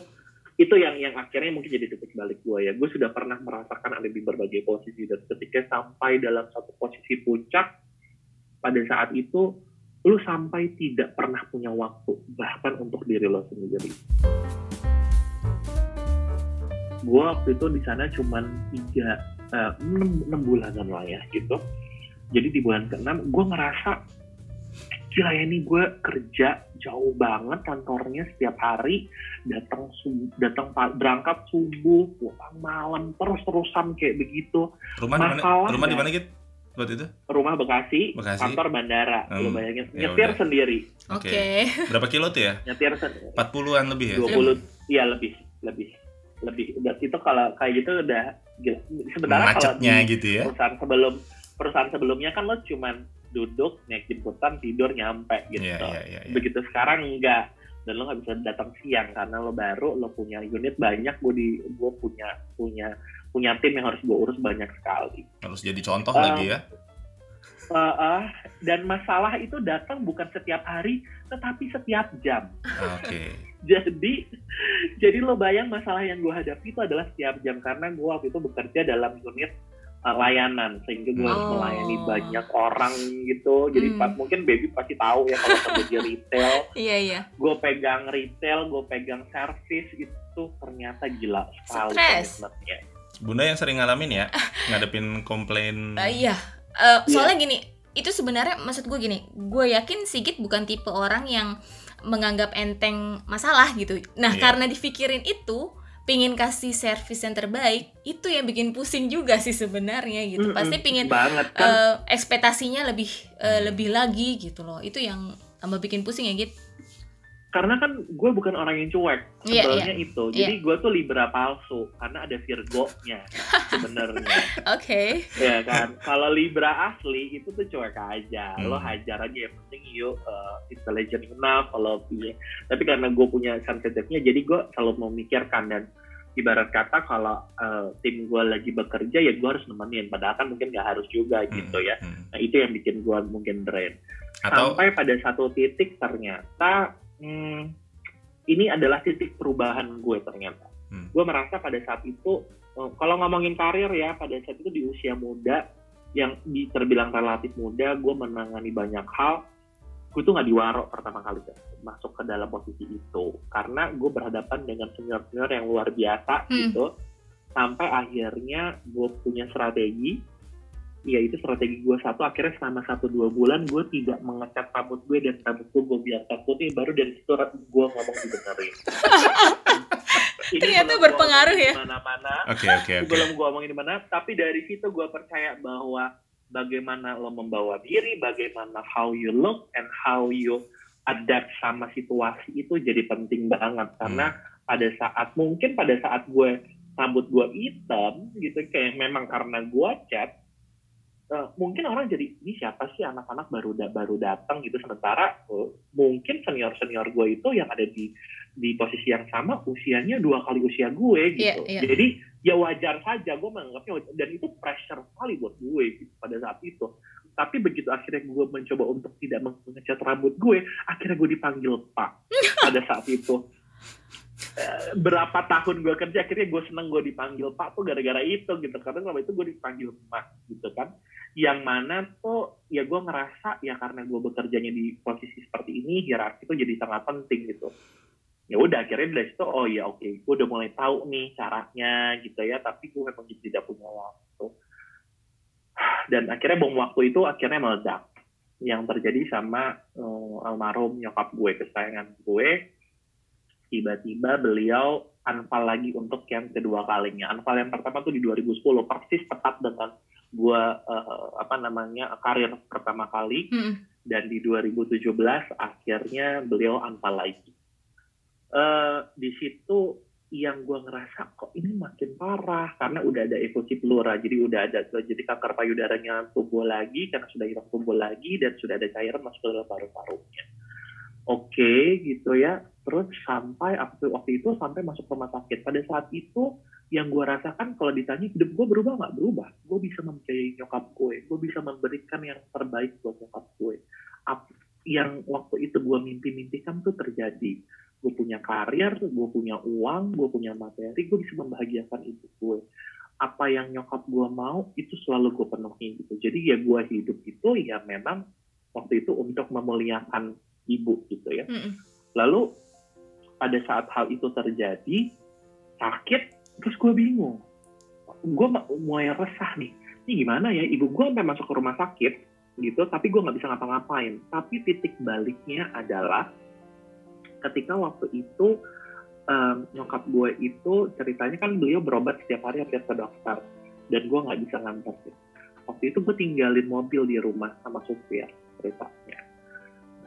itu yang yang akhirnya mungkin jadi titik balik gue ya. Gue sudah pernah merasakan ada di berbagai posisi dan ketika sampai dalam satu posisi puncak pada saat itu lu sampai tidak pernah punya waktu bahkan untuk diri lo sendiri. Gue waktu itu di sana cuman tiga 6, 6 bulanan lah ya gitu. Jadi di bulan ke-6 gue ngerasa gila ya nih gue kerja jauh banget kantornya setiap hari datang datang berangkat subuh pulang malam terus terusan kayak begitu rumah di mana rumah di mana gitu waktu itu rumah Bekasi, Bekasi. kantor bandara hmm. lo bayangin ya nyetir udah. sendiri oke okay. [LAUGHS] okay. berapa kilo tuh ya nyetir sendiri 40-an lebih ya 20 iya lebih lebih lebih udah itu kalau kayak gitu udah gila. sebenarnya kalau di gitu ya perusahaan sebelum perusahaan sebelumnya kan lo cuman duduk naik jemputan tidur nyampe gitu. Yeah, yeah, yeah, yeah. begitu sekarang enggak. Dan lo nggak bisa datang siang karena lo baru lo punya unit banyak gue di gue punya punya punya tim yang harus gue urus banyak sekali. Harus jadi contoh uh, lagi ya. Uh, uh, dan masalah itu datang bukan setiap hari tetapi setiap jam. Oke. Okay. [LAUGHS] jadi jadi lo bayang masalah yang gue hadapi itu adalah setiap jam. Karena gue waktu itu bekerja dalam unit uh, layanan sehingga gue oh. harus melayani banyak orang gitu jadi hmm. mungkin baby pasti tahu ya kalau kerja retail [LAUGHS] iya iya gue pegang retail gue pegang service itu ternyata gila sekali Bunda yang sering ngalamin ya ngadepin komplain uh, iya uh, soalnya yeah. gini itu sebenarnya maksud gue gini gue yakin Sigit bukan tipe orang yang menganggap enteng masalah gitu nah yeah. karena dipikirin itu pingin kasih servis yang terbaik itu yang bikin pusing juga sih sebenarnya gitu mm -hmm. pasti pingin banget kan? uh, ekspektasinya lebih uh, lebih lagi gitu loh itu yang tambah bikin pusing ya gitu karena kan gue bukan orang yang cuek iya, sebenarnya yeah, yeah. itu jadi yeah. gue tuh libra palsu karena ada virgo-nya [LAUGHS] sebenarnya oke okay. ya kan kalau libra asli itu tuh cuek aja hmm. lo hajar aja yang penting yuk uh, intelligent enough kalau pilih tapi karena gue punya sensitifnya jadi gue selalu memikirkan dan ibarat kata kalau uh, tim gue lagi bekerja ya gue harus nemenin padahal kan mungkin nggak harus juga hmm. gitu ya hmm. nah itu yang bikin gue mungkin drain Atau... sampai pada satu titik ternyata hmm, ini adalah titik perubahan gue ternyata. Hmm. Gue merasa pada saat itu, eh, kalau ngomongin karir ya, pada saat itu di usia muda, yang terbilang relatif muda, gue menangani banyak hal, gue tuh nggak diwarok pertama kali kan, masuk ke dalam posisi itu karena gue berhadapan dengan senior senior yang luar biasa Hmm. gitu sampai akhirnya gue punya strategi yaitu strategi gue satu. Akhirnya selama satu dua bulan gue tidak mengecat rambut gue dan rambut gue gue biarkan putih baru dari situ gue ngomong dibenerin. [LAUGHS] Ternyata belum gua berpengaruh ya. di mana-mana. Oke oke oke. belum gue omongin di mana. Tapi dari situ gue percaya bahwa bagaimana lo membawa diri bagaimana how you look and how you adapt sama situasi itu jadi penting banget. Karena pada saat mungkin pada saat gue rambut gue hitam gitu kayak memang karena gue cat eh, mungkin orang jadi ini siapa sih anak-anak baru da- baru datang gitu? Sementara eh, mungkin senior senior gue itu yang ada di di posisi yang sama usianya dua kali usia gue gitu. Iya, iya. jadi ya wajar saja gue menganggapnya wajar. dan itu pressure sekali buat gue gitu, pada saat itu. Tapi begitu akhirnya gue mencoba untuk tidak mengecat rambut gue akhirnya gue dipanggil pak [LAUGHS] pada saat itu. Eh, berapa tahun gue kerja akhirnya gue seneng gue dipanggil pak tuh gara-gara itu gitu. Karena selama itu gue dipanggil mas gitu kan yang mana tuh ya gue ngerasa ya karena gue bekerjanya di posisi seperti ini hierarki itu jadi sangat penting gitu. Ya udah akhirnya dari situ oh ya oke gue udah mulai tahu nih caranya gitu ya tapi gue memang tidak punya waktu. Dan akhirnya bom waktu itu akhirnya meledak. Yang terjadi sama eh, almarhum nyokap gue kesayangan gue. Tiba-tiba beliau unfall lagi untuk yang kedua kalinya. Unfall yang pertama tuh di 2010 persis tepat dengan gue eh, apa namanya karir pertama kali Mm-mm. dan di 2017 akhirnya beliau unfall lagi. Eh di situ yang gue ngerasa kok ini makin parah karena udah ada evolusi pleura jadi udah ada jadi kanker payudaranya tumbuh lagi karena sudah hilang tumbuh lagi dan sudah ada cairan masuk ke dalam paru-parunya. Oke gitu ya terus sampai waktu waktu itu sampai masuk rumah sakit pada saat itu yang gue rasakan kalau ditanya hidup gue berubah nggak? Berubah. Gue bisa mempercayai nyokap gue. Gue bisa memberikan yang terbaik buat nyokap gue. Yang waktu itu gue mimpi-mimpikan tuh terjadi. Gue punya karir gue punya uang gue punya materi gue bisa membahagiakan ibu gue. Apa yang nyokap gue mau itu selalu gue penuhi gitu. Jadi ya gue hidup itu ya memang waktu itu untuk memuliakan ibu gitu ya. Mm-mm. Lalu pada saat hal itu terjadi sakit, terus gue bingung. Gue mulai resah nih. Ini gimana ya? Ibu gue sampai masuk ke rumah sakit gitu, tapi gue nggak bisa ngapa-ngapain. Tapi titik baliknya adalah ketika waktu itu em, nyokap gue itu ceritanya kan beliau berobat setiap hari hampir ke dokter dan gue nggak bisa nganter waktu itu gue tinggalin mobil di rumah sama supir ceritanya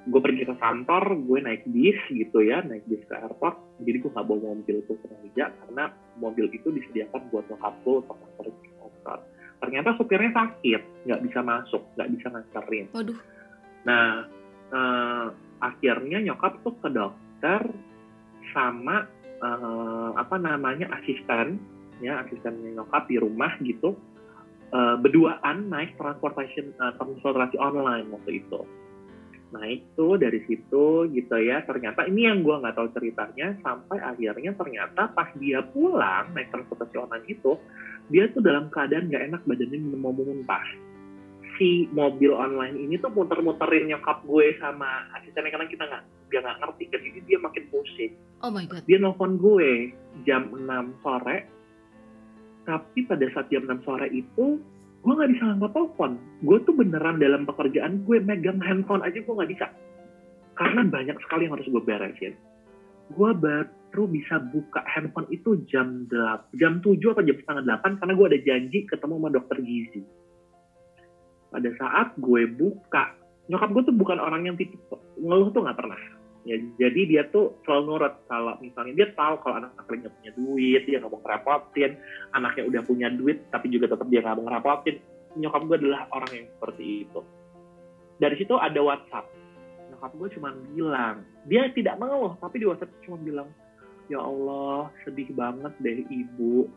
gue pergi ke kantor gue naik bis gitu ya naik bis ke airport jadi gue nggak bawa mobil tuh ke meja karena mobil itu disediakan buat nyokap gue untuk nganterin ke dokter ternyata supirnya sakit nggak bisa masuk nggak bisa nganterin Waduh. Nah, eh, akhirnya nyokap tuh ke dokter sama eh, apa namanya asisten, ya asisten nyokap di rumah gitu, eh, berduaan naik transportation eh, transportasi online waktu itu. Naik tuh dari situ gitu ya. Ternyata ini yang gua nggak tahu ceritanya sampai akhirnya ternyata pas dia pulang naik transportasi online itu, dia tuh dalam keadaan nggak enak badannya mau muntah si mobil online ini tuh muter-muterin nyokap gue sama asistennya karena kita nggak dia nggak ngerti kan jadi dia makin pusing Oh my god. dia nelfon gue jam 6 sore tapi pada saat jam 6 sore itu gue nggak bisa ngangkat telepon. Gue tuh beneran dalam pekerjaan gue megang handphone aja gue nggak bisa. Karena banyak sekali yang harus gue beresin. Gue baru bisa buka handphone itu jam 8, jam 7 atau jam setengah 8 karena gue ada janji ketemu sama dokter gizi. Pada saat gue buka nyokap gue tuh bukan orang yang tipe ngeluh tuh nggak pernah ya jadi dia tuh selalu nurut kalau misalnya dia tahu kalau anak anaknya punya duit dia nggak mau ngerepotin anaknya udah punya duit tapi juga tetap dia nggak mau ngerepotin nyokap gue adalah orang yang seperti itu. Dari situ ada WhatsApp. Nyokap gue cuma bilang dia tidak mengeluh tapi di WhatsApp cuma bilang ya Allah sedih banget deh ibu.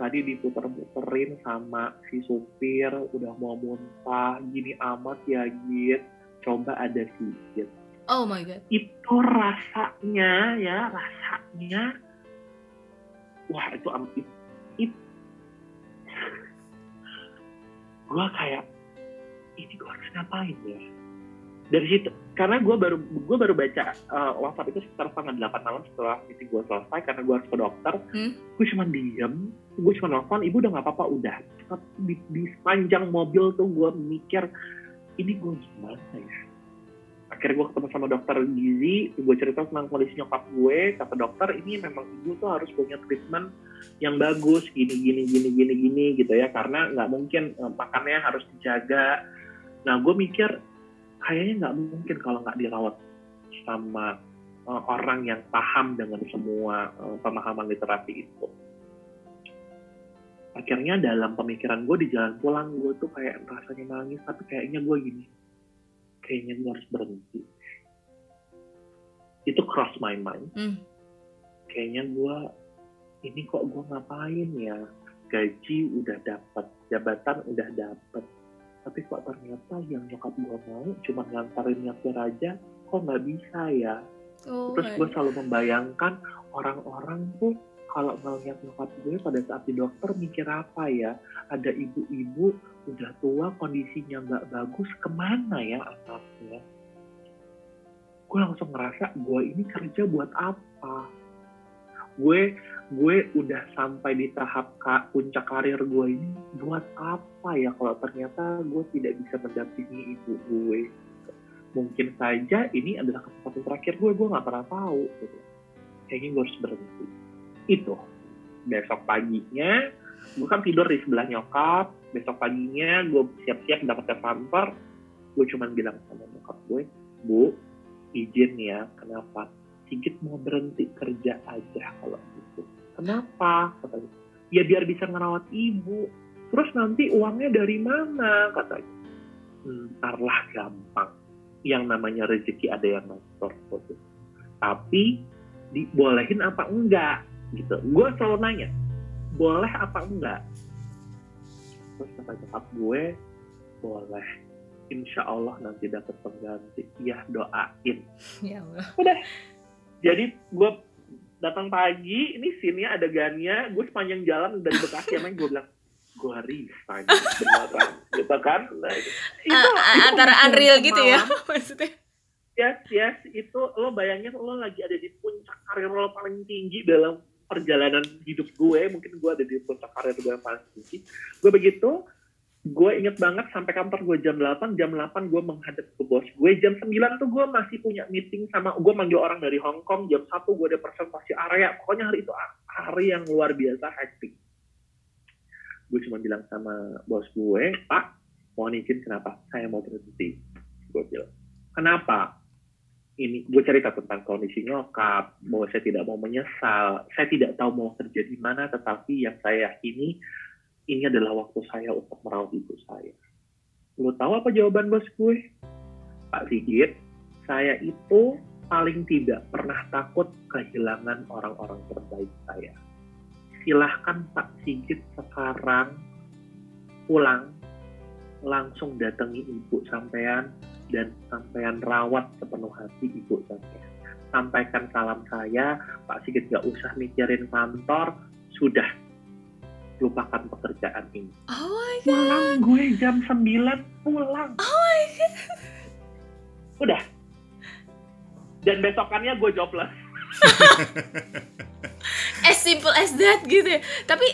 Tadi diputer-puterin sama si supir udah mau muntah gini amat ya Git. Coba ada sedikit Oh my god. itu rasanya ya rasanya wah itu am it, gua kayak ini gua harus ngapain ya? Dari situ karena gue baru gue baru baca uh, WhatsApp itu sekitar setengah delapan malam setelah meeting gue selesai karena gue harus ke dokter. Hmm. gue cuma diem gue cuma nelfon ibu udah nggak apa-apa udah. Di, di sepanjang mobil tuh gue mikir ini gue gimana ya akhirnya gue ketemu sama dokter gizi gue cerita tentang kondisi nyokap gue. Kata dokter ini memang ibu tuh harus punya treatment yang bagus gini gini gini gini gini gitu ya. Karena nggak mungkin eh, makannya harus dijaga. Nah gue mikir kayaknya nggak mungkin kalau nggak dirawat sama eh, orang yang paham dengan semua eh, pemahaman literasi itu. Akhirnya dalam pemikiran gue di jalan pulang gue tuh kayak rasanya nangis tapi kayaknya gue gini kayaknya gue harus berhenti. Itu cross my mind. Hmm. kayaknya gue ini kok gue ngapain ya? Gaji udah dapat jabatan udah dapat tapi kok ternyata yang nyokap gue mau cuma ngantarin nyetir aja kok nggak bisa ya? Oh terus gue selalu membayangkan orang-orang tuh kalau ngeliat nyokap gue pada saat di dokter mikir apa ya? Ada ibu-ibu udah tua kondisinya nggak bagus ke mana ya anaknya? Gue langsung ngerasa gue ini kerja buat apa? Gue gue udah sampai di tahap ka, puncak karir gue ini buat apa ya kalau ternyata gue tidak bisa mendampingi ibu gue? Mungkin saja ini adalah kesempatan terakhir gue gue nggak pernah tahu gitu. kayaknya gue harus berhenti itu. Besok paginya gue kan tidur di sebelah nyokap. Besok paginya gue siap-siap dapat kantor gue cuman bilang sama nyokap gue bu izin ya kenapa? Sigit mau berhenti kerja aja kalau gitu. Kenapa? katanya ya biar bisa ngerawat ibu. Terus nanti uangnya dari mana? katanya ntarlah gampang. Yang namanya rezeki ada yang ngatur tapi dibolehin apa enggak gitu. Gue selalu nanya boleh apa enggak? Terus kata nyokap gue boleh. Insya Allah nanti dapat pengganti. Ya doain. Ya Allah. jadi gue datang pagi ini scene-nya adegannya gue sepanjang jalan dari Bekasi emang gue bilang gue resign. Beneran. Gitu kan? Nah, itu, A- itu antara unreal gitu ya [LAUGHS] maksudnya. yes yes. Itu lo bayangin lo lagi ada di puncak karir lo paling tinggi dalam perjalanan hidup gue mungkin gue ada di puncak karir gue yang paling tinggi gue begitu gue inget banget sampai kantor gue jam 8 jam 8 gue menghadap ke bos gue jam 9 tuh gue masih punya meeting sama gue manggil orang dari Hong Kong jam 1 gue ada presentasi area pokoknya hari itu hari yang luar biasa hektik. Gue cuma bilang sama bos gue pak mohon izin kenapa? Saya mau berhenti gue bilang kenapa ini gue cerita tentang kondisi nyokap bahwa saya tidak mau menyesal saya tidak tahu mau kerja di mana tetapi yang saya yakini ini adalah waktu saya untuk merawat ibu saya. Lo tahu apa jawaban bos gue? Pak Sigit saya itu paling tidak pernah takut kehilangan orang-orang terbaik saya. Silahkan Pak Sigit sekarang pulang langsung datangi ibu sampean dan sampean rawat sepenuh hati ibu sampean. Sampaikan salam saya, Pak Sigit gak usah mikirin kantor, sudah lupakan pekerjaan ini. Oh my god. Pulang gue jam 9 pulang. Oh my god. Udah. Dan besokannya gue jobless. [LAUGHS] As simple as that gitu ya. Tapi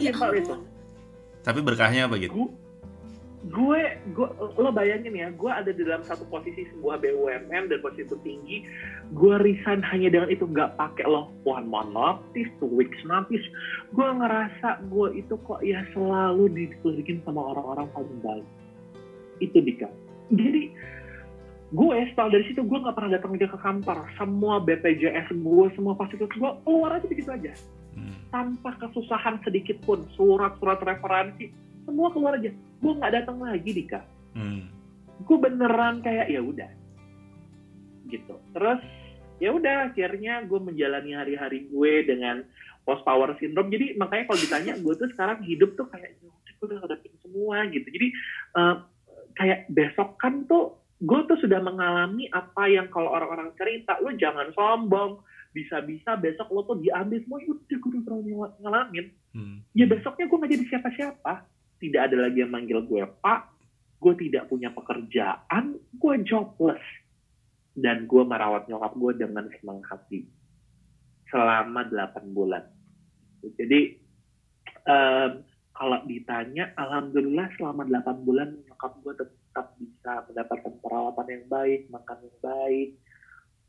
ya itu. Tapi berkahnya apa gitu? Gu- gue, gue, lo bayangin ya, gue ada di dalam satu posisi sebuah BUMN dan posisi itu tinggi, gue resign hanya dengan itu nggak pakai lo one month notice, two weeks notice, gue ngerasa gue itu kok ya selalu dikelilingin sama orang-orang paling baik. Itu Dika. Jadi gue setelah dari situ gue nggak pernah datang ke kantor, semua BPJS gue, semua fasilitas gue keluar aja begitu aja Hmm. tanpa kesusahan sedikit pun surat-surat referensi semua keluar aja gue nggak datang lagi Dika. Hmm. gue beneran kayak ya udah. Gitu. Terus ya udah akhirnya gue menjalani hari-hari gue dengan post power syndrome. Jadi makanya kalau ditanya gue tuh sekarang hidup tuh kayak "Ya udah, gue udah ngadepin semua gitu. Jadi eh, kayak besok kan tuh gue tuh sudah mengalami apa yang kalau orang-orang cerita lo jangan sombong bisa-bisa besok lo tuh diambil semua. Ya udah gue udah pernah ngalamin. Hmm. ya besoknya gue nggak jadi siapa-siapa tidak ada lagi yang manggil gue pak gue tidak punya pekerjaan, gue jobless. Dan gue merawat nyokap gue dengan senang hati. Selama 8 bulan. Jadi, um, kalau ditanya, Alhamdulillah selama 8 bulan nyokap gue tetap bisa mendapatkan perawatan yang baik, makan yang baik.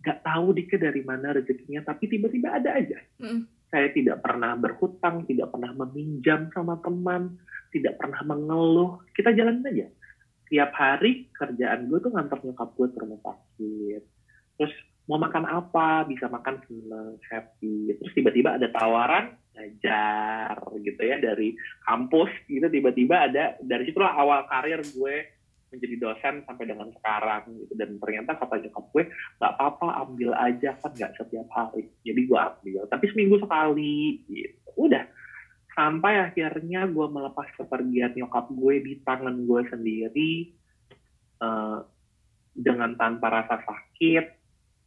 Gak tahu dikit dari mana rezekinya, tapi tiba-tiba ada aja. Mm. Saya tidak pernah berhutang, tidak pernah meminjam sama teman, tidak pernah mengeluh. Kita jalan aja. Tiap hari kerjaan gue tuh ngantar nyokap gue ke rumah sakit. Terus mau makan apa? Bisa makan seneng happy. Terus tiba-tiba ada tawaran ngajar gitu ya dari kampus. Gitu tiba-tiba ada dari situlah awal karir gue menjadi dosen sampai dengan sekarang gitu. Dan ternyata kata nyokap gue nggak apa-apa ambil aja kan nggak setiap hari. Jadi gue ambil. Tapi seminggu sekali gitu. Udah sampai akhirnya gue melepas kepergian nyokap gue di tangan gue sendiri uh, dengan tanpa rasa sakit.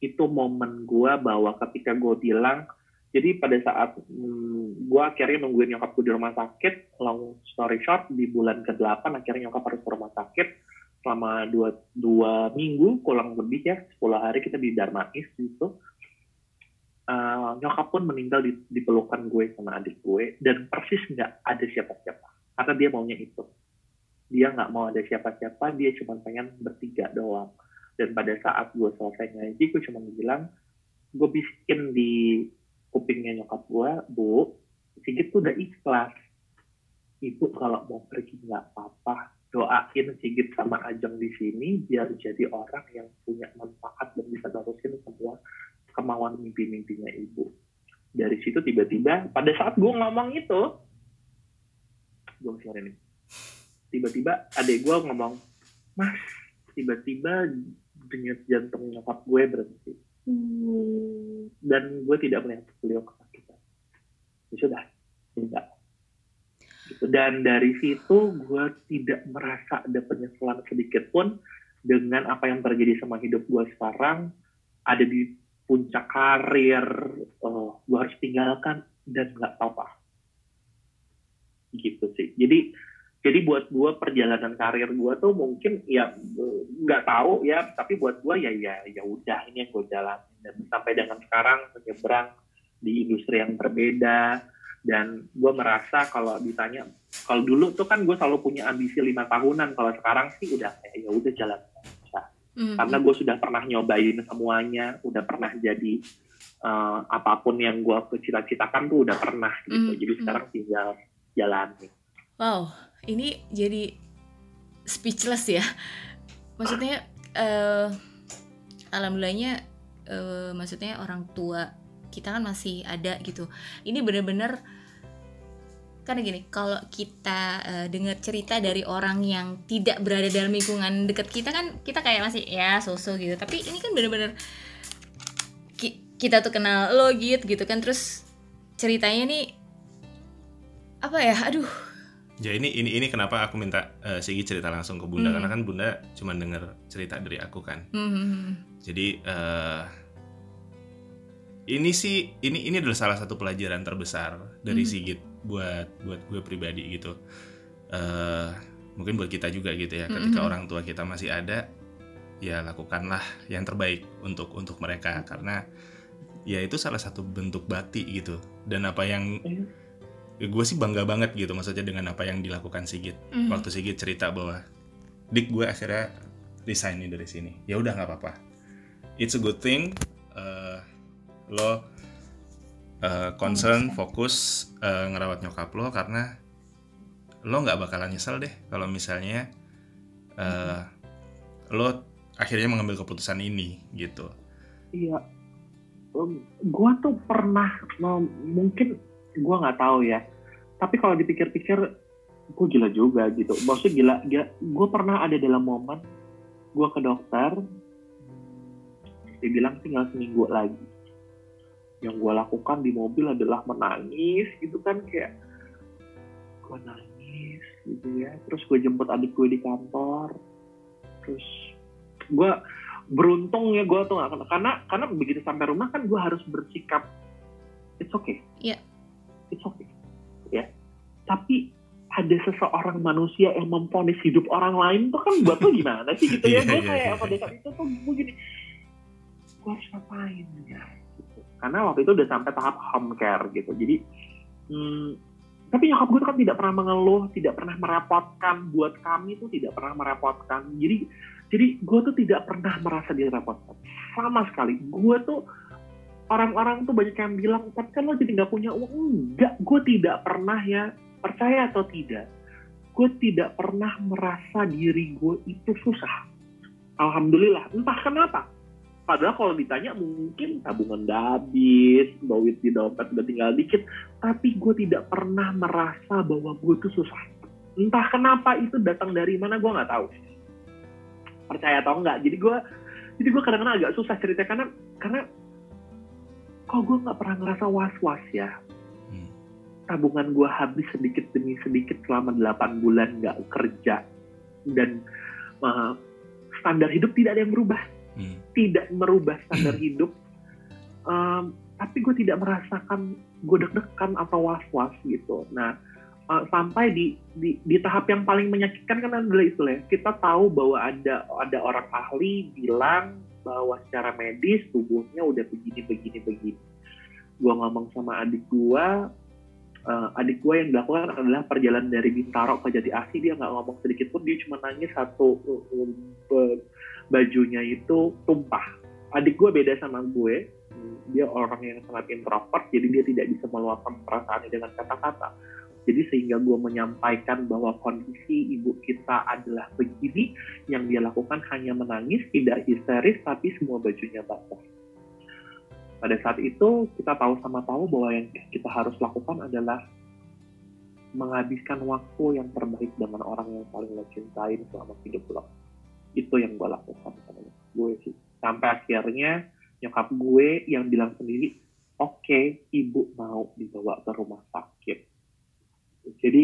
Itu momen gue bahwa ketika gue bilang jadi pada saat hmm, gue akhirnya nungguin nyokap gue di rumah sakit long story short di bulan ke-8 akhirnya nyokap harus ke rumah sakit. Selama dua, dua minggu kurang lebih ya 10 hari kita di Darmais gitu uh, nyokap pun meninggal di, di pelukan gue sama adik gue dan persis nggak ada siapa-siapa karena dia maunya itu. Dia nggak mau ada siapa-siapa dia cuma pengen bertiga doang. Dan pada saat gue selesai ngaji gue cuma bilang gue bisikin di kupingnya nyokap gue bu Sigit tuh udah ikhlas. Ibu kalau mau pergi nggak apa-apa. Doain Sigit sama Ajeng di sini biar jadi orang yang punya manfaat dan bisa terusin semua kemauan mimpi-mimpinya ibu. Dari situ tiba-tiba pada saat gue ngomong itu, gue share ini. Tiba-tiba adek gue ngomong, Mas, tiba-tiba denyut jantung nyokap gue berhenti. Hmm. Dan gue tidak melihat beliau kesakitan. Ya sudah, tidak. Gitu. Dan dari situ gue tidak merasa ada penyesalan sedikit pun dengan apa yang terjadi sama hidup gue sekarang ada di puncak karir uh, oh, gue harus tinggalkan dan nggak apa-apa. Gitu sih. Jadi jadi buat gue perjalanan karir gue tuh mungkin ya nggak tahu ya tapi buat gue ya ya ya udah ini yang gue jalanin. Dan sampai dengan sekarang menyeberang di industri yang berbeda. Dan gue merasa kalau ditanya kalau dulu tuh kan gue selalu punya ambisi lima tahunan. Kalau sekarang sih udah ya udah jalan hmm Karena gue sudah pernah nyobain semuanya, udah pernah jadi uh, apa pun yang gue cita-citakan tuh udah pernah gitu. Mm-hmm. Jadi sekarang tinggal jalani. Wow, ini jadi speechless ya. Maksudnya, uh, alhamdulillahnya, uh, maksudnya orang tua kita kan masih ada gitu. Ini bener-bener karena gini kalau kita uh, dengar cerita dari orang yang tidak berada dalam lingkungan dekat kita kan kita kayak masih ya sosok gitu tapi ini kan bener-bener ki kita tuh kenal lo gitu gitu kan terus ceritanya nih apa ya aduh ya ini ini ini kenapa aku minta uh, Sigi cerita langsung ke bunda mm. karena kan bunda cuma dengar cerita dari aku kan mm. jadi uh, ini sih ini ini adalah salah satu pelajaran terbesar dari mm. Sigit buat buat gue pribadi gitu uh, mungkin buat kita juga gitu ya ketika mm-hmm. orang tua kita masih ada ya lakukanlah yang terbaik untuk untuk mereka karena ya itu salah satu bentuk bakti gitu dan apa yang mm. ya gue sih bangga banget gitu maksudnya dengan apa yang dilakukan Sigit mm. waktu Sigit cerita bahwa dik gue akhirnya resign nih dari sini ya udah nggak apa-apa it's a good thing uh, lo uh, concern fokus uh, ngerawat nyokap lo karena lo nggak bakalan nyesel deh kalau misalnya uh, lo akhirnya mengambil keputusan ini gitu. Iya, um, gua tuh pernah mungkin gua nggak tahu ya. Tapi kalau dipikir-pikir, gue gila juga gitu. Maksudnya gila, gila. Gue pernah ada dalam momen gue ke dokter, dia bilang tinggal seminggu lagi yang gue lakukan di mobil adalah menangis gitu kan kayak gue nangis gitu ya. Terus gue jemput adik gue di kantor. Terus gue beruntung ya gue tuh gak, karena karena begitu sampai rumah kan gue harus bersikap it's okay. Iya. Yeah. it's okay. Ya. Tapi ada seseorang manusia yang memponis hidup orang lain tuh kan buat lo gimana sih gitu ya? [LAUGHS] Iya, gue iya, kayak iya. pada saat itu tuh gue gini gue harus ngapain ya. Karena waktu itu udah sampai tahap home care gitu. Jadi hmm, tapi nyokap gue tuh kan tidak pernah mengeluh tidak pernah merepotkan. Buat kami tuh tidak pernah merepotkan. Jadi jadi gue tuh tidak pernah merasa direpotkan. Sama sekali gue tuh orang-orang tuh banyak yang bilang tapi kan lo jadi nggak punya uang. Enggak gue tidak pernah ya. Percaya atau tidak gue tidak pernah merasa diri gue itu susah. Alhamdulillah. Entah kenapa padahal kalau ditanya mungkin tabungan udah habis duit di dompet udah tinggal dikit. Tapi gue tidak pernah merasa bahwa gue tuh susah. Entah kenapa itu datang dari mana gue nggak tahu. Percaya atau enggak jadi gue jadi gue kadang-kadang agak susah cerita karena karena kok gue nggak pernah ngerasa was-was ya. Hmm. tabungan gue habis sedikit demi sedikit selama 8 bulan nggak kerja. Dan uh, standar hidup tidak ada yang berubah. Tidak merubah standar hidup Um, tapi gue tidak merasakan gue deg-degan atau was-was gitu. Nah uh, sampai di, di di tahap yang paling menyakitkan kan adalah itu ya kita tahu bahwa ada ada orang ahli bilang bahwa secara medis tubuhnya udah begini begini begini. Gue ngomong sama adik gue uh, adik gue yang dilakukan adalah perjalanan dari Bintaro ke Jati Asih dia nggak ngomong sedikit pun dia cuma nangis satu uh, uh, bajunya itu tumpah. Adik gue beda sama gue. Dia orang yang sangat introvert jadi dia tidak bisa meluapkan perasaannya dengan kata-kata. Jadi sehingga gue menyampaikan bahwa kondisi ibu kita adalah begini yang dia lakukan hanya menangis tidak histeris tapi semua bajunya basah pada saat itu kita tahu sama tahu bahwa yang kita harus lakukan adalah menghabiskan waktu yang terbaik dengan orang yang paling lo cintain selama hidup lo. Itu yang gue lakukan sama nyokap gue sih. Sampai akhirnya nyokap gue yang bilang sendiri, oke ibu mau dibawa ke rumah sakit. Jadi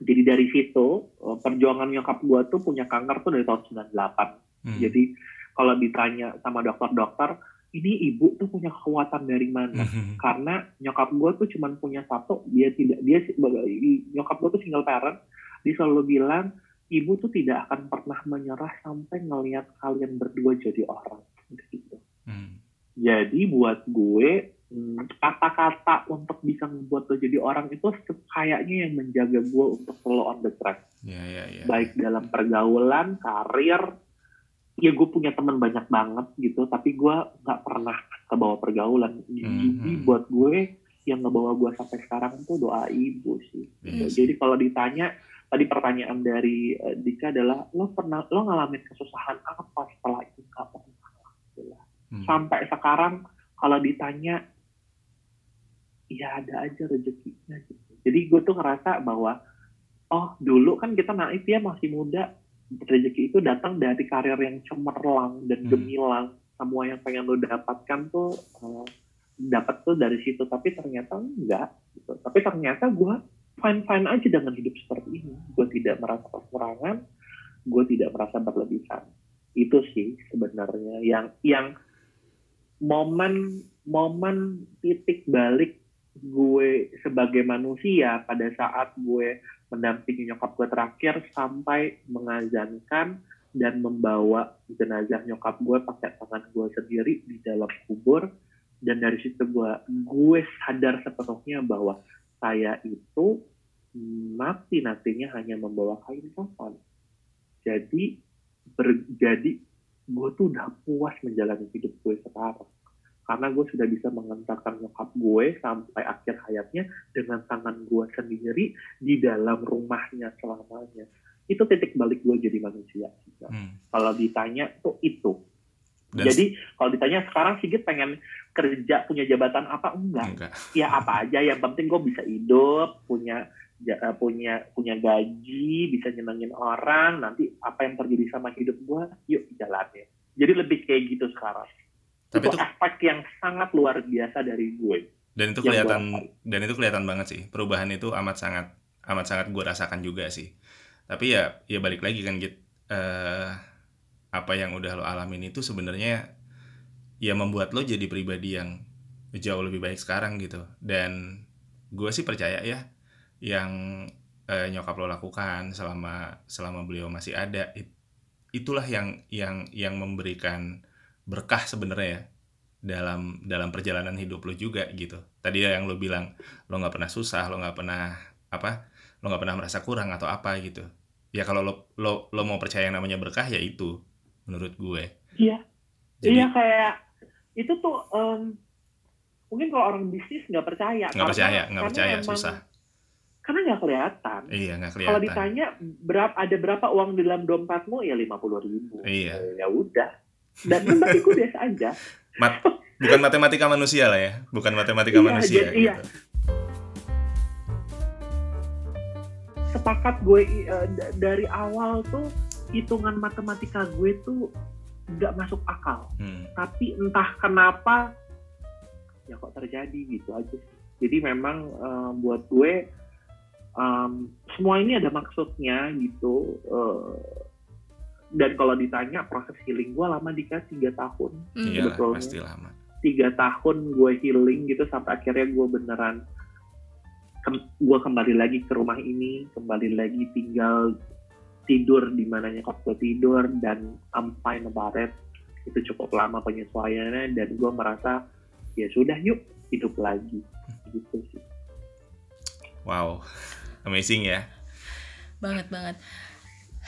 jadi dari situ eh, perjuangan nyokap gue tuh punya kanker tuh dari tahun 98 Hmm. jadi kalau ditanya sama dokter-dokter, ini ibu tuh punya kekuatan dari mana? Hmm. Karena nyokap gue tuh cuman punya satu, dia tidak dia nyokap gue tuh single parent, dia selalu bilang ibu tuh tidak akan pernah menyerah sampai ngelihat kalian berdua jadi orang. Gitu. Hmm. Jadi buat gue hmm, kata-kata untuk bisa membuat lo jadi orang itu kayaknya yang menjaga gue untuk selalu on the track Ya ya ya. baik dalam pergaulan, karir, ya gue punya teman banyak banget gitu, tapi gue nggak pernah kebawa pergaulan. Jadi Mhm. buat gue yang ngebawa gue sampai sekarang tuh doa ibu sih. Iya. Jadi kalau ditanya tadi pertanyaan dari eh, Dika adalah lo pernah lo ngalamin kesusahan apa setelah itu nggak pernah. Hmm. Sampai sekarang kalau ditanya ya ada aja rezekinya gitu. Jadi gue tuh ngerasa bahwa oh dulu kan kita naif ya masih muda rezeki itu datang dari karir yang cemerlang dan Hmm. gemilang semua yang pengen lo dapatkan tuh eh, dapat tuh dari situ tapi ternyata enggak gitu. tapi ternyata gue fine fine aja dengan hidup seperti ini. Gue tidak merasa kekurangan gue tidak merasa berlebihan. Itu sih sebenarnya yang yang momen momen titik balik gue sebagai manusia pada saat gue mendampingi nyokap gue terakhir sampai mengazankan dan membawa jenazah nyokap gue pakai tangan gue sendiri di dalam kubur. Dan dari situ gue gue sadar sepenuhnya bahwa saya itu mati nantinya hanya membawa kain kafan. Jadi ber- jadi gue tuh udah puas menjalani hidup gue sekarang. Karena gue sudah bisa mengantarkan nyokap gue sampai akhir hayatnya dengan tangan gue sendiri di dalam rumahnya selamanya. Itu titik balik gue jadi manusia Hmm. kalau ditanya tuh itu Dan jadi kalau ditanya sekarang Sigit pengen kerja punya jabatan apa? Enggak. Enggak. [LAUGHS] ya apa aja. Yang penting gue bisa hidup punya ja- eh, punya punya gaji bisa nyenengin orang. Nanti apa yang terjadi sama hidup gue yuk jalanin jadi lebih kayak gitu sekarang. Tapi itu itu efek yang sangat luar biasa dari gue dan itu kelihatan dan itu kelihatan banget sih. Perubahan itu amat sangat amat sangat gue rasakan juga sih. Tapi ya ya balik lagi kan gitu eh apa yang udah lo alamin itu sebenarnya ya membuat lo jadi pribadi yang jauh lebih baik sekarang gitu. Dan gue sih percaya ya yang eh, nyokap lo lakukan selama selama beliau masih ada it- itulah yang yang yang memberikan berkah sebenarnya ya dalam dalam perjalanan hidup lo juga gitu. Tadi yang lo bilang lo nggak pernah susah lo nggak pernah apa lo nggak pernah merasa kurang atau apa gitu. Ya kalau lo lo lo mau percaya yang namanya berkah ya itu menurut gue Iya. jadi Iya kayak itu tuh em, mungkin kalau orang bisnis nggak percaya. nggak percaya nggak percaya emang- susah Karena nggak kelihatan. iya nggak Kalau kelihatan ditanya berapa ada berapa uang di dalam dompetmu ya lima puluh ribu. Iya. Ya udah. Dan kan bagiku biasa aja. Mat- bukan matematika manusia lah ya bukan matematika Iya, manusia jadi- iya. gitu Sepakat gue d- dari awal tuh hitungan matematika gue tuh nggak masuk akal. Hmm. Tapi entah kenapa ya kok terjadi gitu aja sih. Jadi memang eh, buat gue em, semua ini ada maksudnya gitu. eh, dan kalau ditanya proses healing gue lama dikasih tiga tahun. Hmm. Iya pasti lama tiga tahun gue healing gitu sampai akhirnya gue beneran kem- gue kembali lagi ke rumah ini kembali lagi tinggal tidur di mana nyokap gue tidur dan I'm fine about it. Itu cukup lama penyesuaiannya dan gue merasa ya sudah yuk hidup lagi. Gitu sih. Wow amazing ya. Banget banget.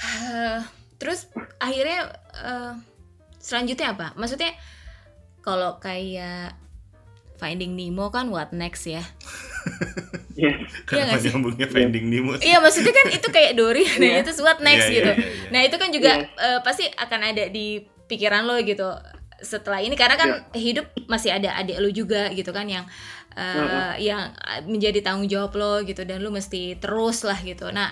Eh, terus akhirnya eh, selanjutnya apa? Maksudnya kalau kayak Finding Nemo kan what next ya [LAUGHS] yes kenapa nggak sih? nyambungnya Finding Nemo sih? iya maksudnya kan itu kayak Dory nah Iya. itu what next Iya, gitu iya, iya, iya. nah itu kan juga Yes. eh, pasti akan ada di pikiran lo gitu setelah ini karena kan hidup masih ada adik lo juga gitu kan yang eh, Heeh. yang menjadi tanggung jawab lo gitu dan lo mesti terus lah gitu nah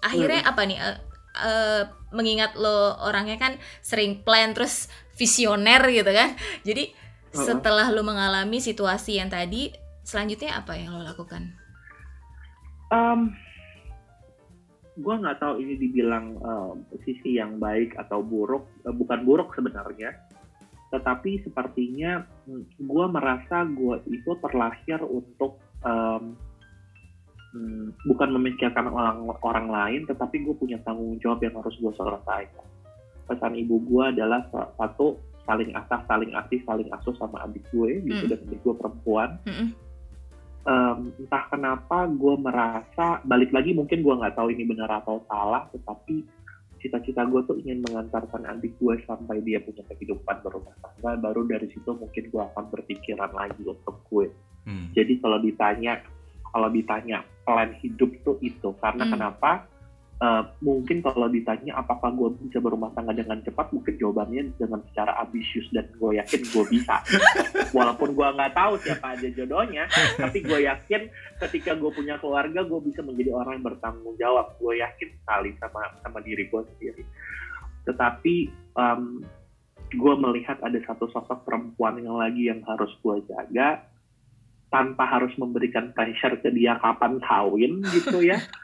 akhirnya apa nih eh, eh, mengingat lo orangnya kan sering plan terus visioner gitu kan jadi setelah lo mengalami situasi yang tadi selanjutnya apa yang lo lakukan Um, gue nggak tahu ini dibilang um, sisi yang baik atau buruk, Eh, bukan buruk sebenarnya, tetapi sepertinya gue merasa gue itu terlahir untuk um, hmm, bukan memikirkan orang orang lain, tetapi gue punya tanggung jawab yang harus gue selesaikan. Pesan ibu gue adalah sa- satu saling asah, saling asih, saling asuh sama adik gue, gitu Hmm. dan adik gue perempuan Mm-mm. Em, entah kenapa gue merasa balik lagi mungkin gue nggak tahu ini benar atau salah tetapi cita-cita gue tuh ingin mengantarkan adik gue sampai dia punya kehidupan berumah tangga baru dari situ mungkin gue akan berpikiran lagi untuk gue Hmm. jadi kalau ditanya kalau ditanya plan hidup tuh itu karena Hmm. kenapa Eh, mungkin kalau ditanya apakah gue bisa berumah tangga dengan cepat mungkin jawabannya dengan secara ambisius dan gue yakin gue bisa. [LAUGHS] Walaupun gue nggak tahu siapa aja jodohnya tapi gue yakin ketika gue punya keluarga gue bisa menjadi orang yang bertanggung jawab. Gue yakin sekali sama sama diri gue sendiri. Tetapi em, gue melihat ada satu sosok perempuan yang lagi yang harus gue jaga tanpa harus memberikan pressure ke dia kapan kawin gitu ya [LAUGHS]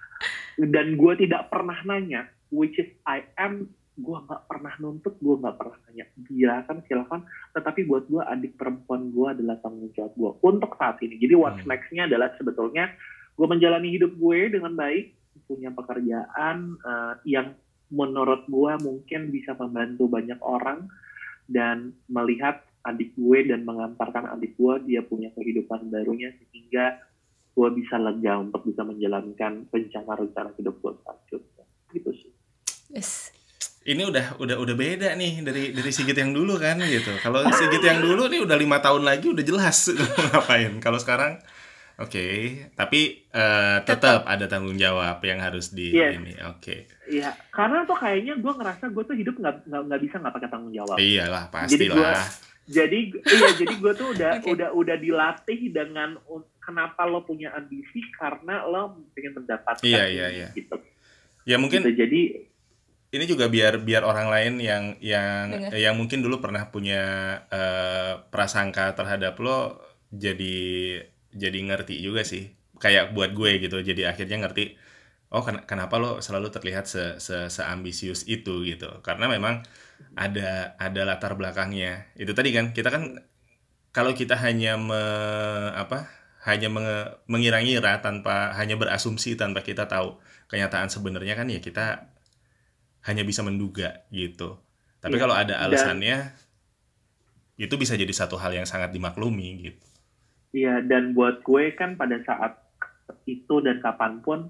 dan gue tidak pernah nanya which is I am gue nggak pernah nuntut gue nggak pernah nanya. Silakan silakan. Tetapi buat gue adik perempuan gue adalah tanggung jawab gue untuk saat ini. Jadi what's Hmm. next-nya adalah sebetulnya gue menjalani hidup gue dengan baik punya pekerjaan eh, yang menurut gue mungkin bisa membantu banyak orang dan melihat adik gue dan mengantarkan adik gue dia punya kehidupan barunya sehingga gue bisa lega untuk bisa menjalankan rencana-rencana hidup gue selanjutnya gitu sih Yes. ini udah udah udah beda nih dari dari Sigit yang dulu kan gitu. Kalau Sigit yang dulu nih udah lima tahun lagi udah jelas [LAUGHS] ngapain. Kalau sekarang oke, tapi eh, tetap ada tanggung jawab yang harus di Yes. ini. Oke. Iya, karena tuh kayaknya gue ngerasa gue tuh hidup nggak nggak nggak bisa nggak pakai tanggung jawab. Iyalah Jadi gua- pastilah. Jadi iya, jadi gue tuh udah [LAUGHS] Oke. udah udah dilatih dengan kenapa lo punya ambisi karena lo pengen mendapatkan Iya, ini, iya, iya. gitu. Ya mungkin Gitu, jadi ini juga biar biar orang lain yang yang Dengar. yang mungkin dulu pernah punya eh, prasangka terhadap lo jadi jadi ngerti juga sih kayak buat gue gitu jadi akhirnya ngerti oh ken- kenapa lo selalu terlihat se se seambisius itu gitu karena memang ada ada latar belakangnya itu tadi kan kita kan kalau kita hanya me, apa hanya mengira-ngira tanpa hanya berasumsi tanpa kita tahu kenyataan sebenarnya kan ya kita hanya bisa menduga gitu. Tapi Iya, kalau ada dan- alasannya itu bisa jadi satu hal yang sangat dimaklumi gitu. Iya, dan buat gue kan pada saat itu dan kapan pun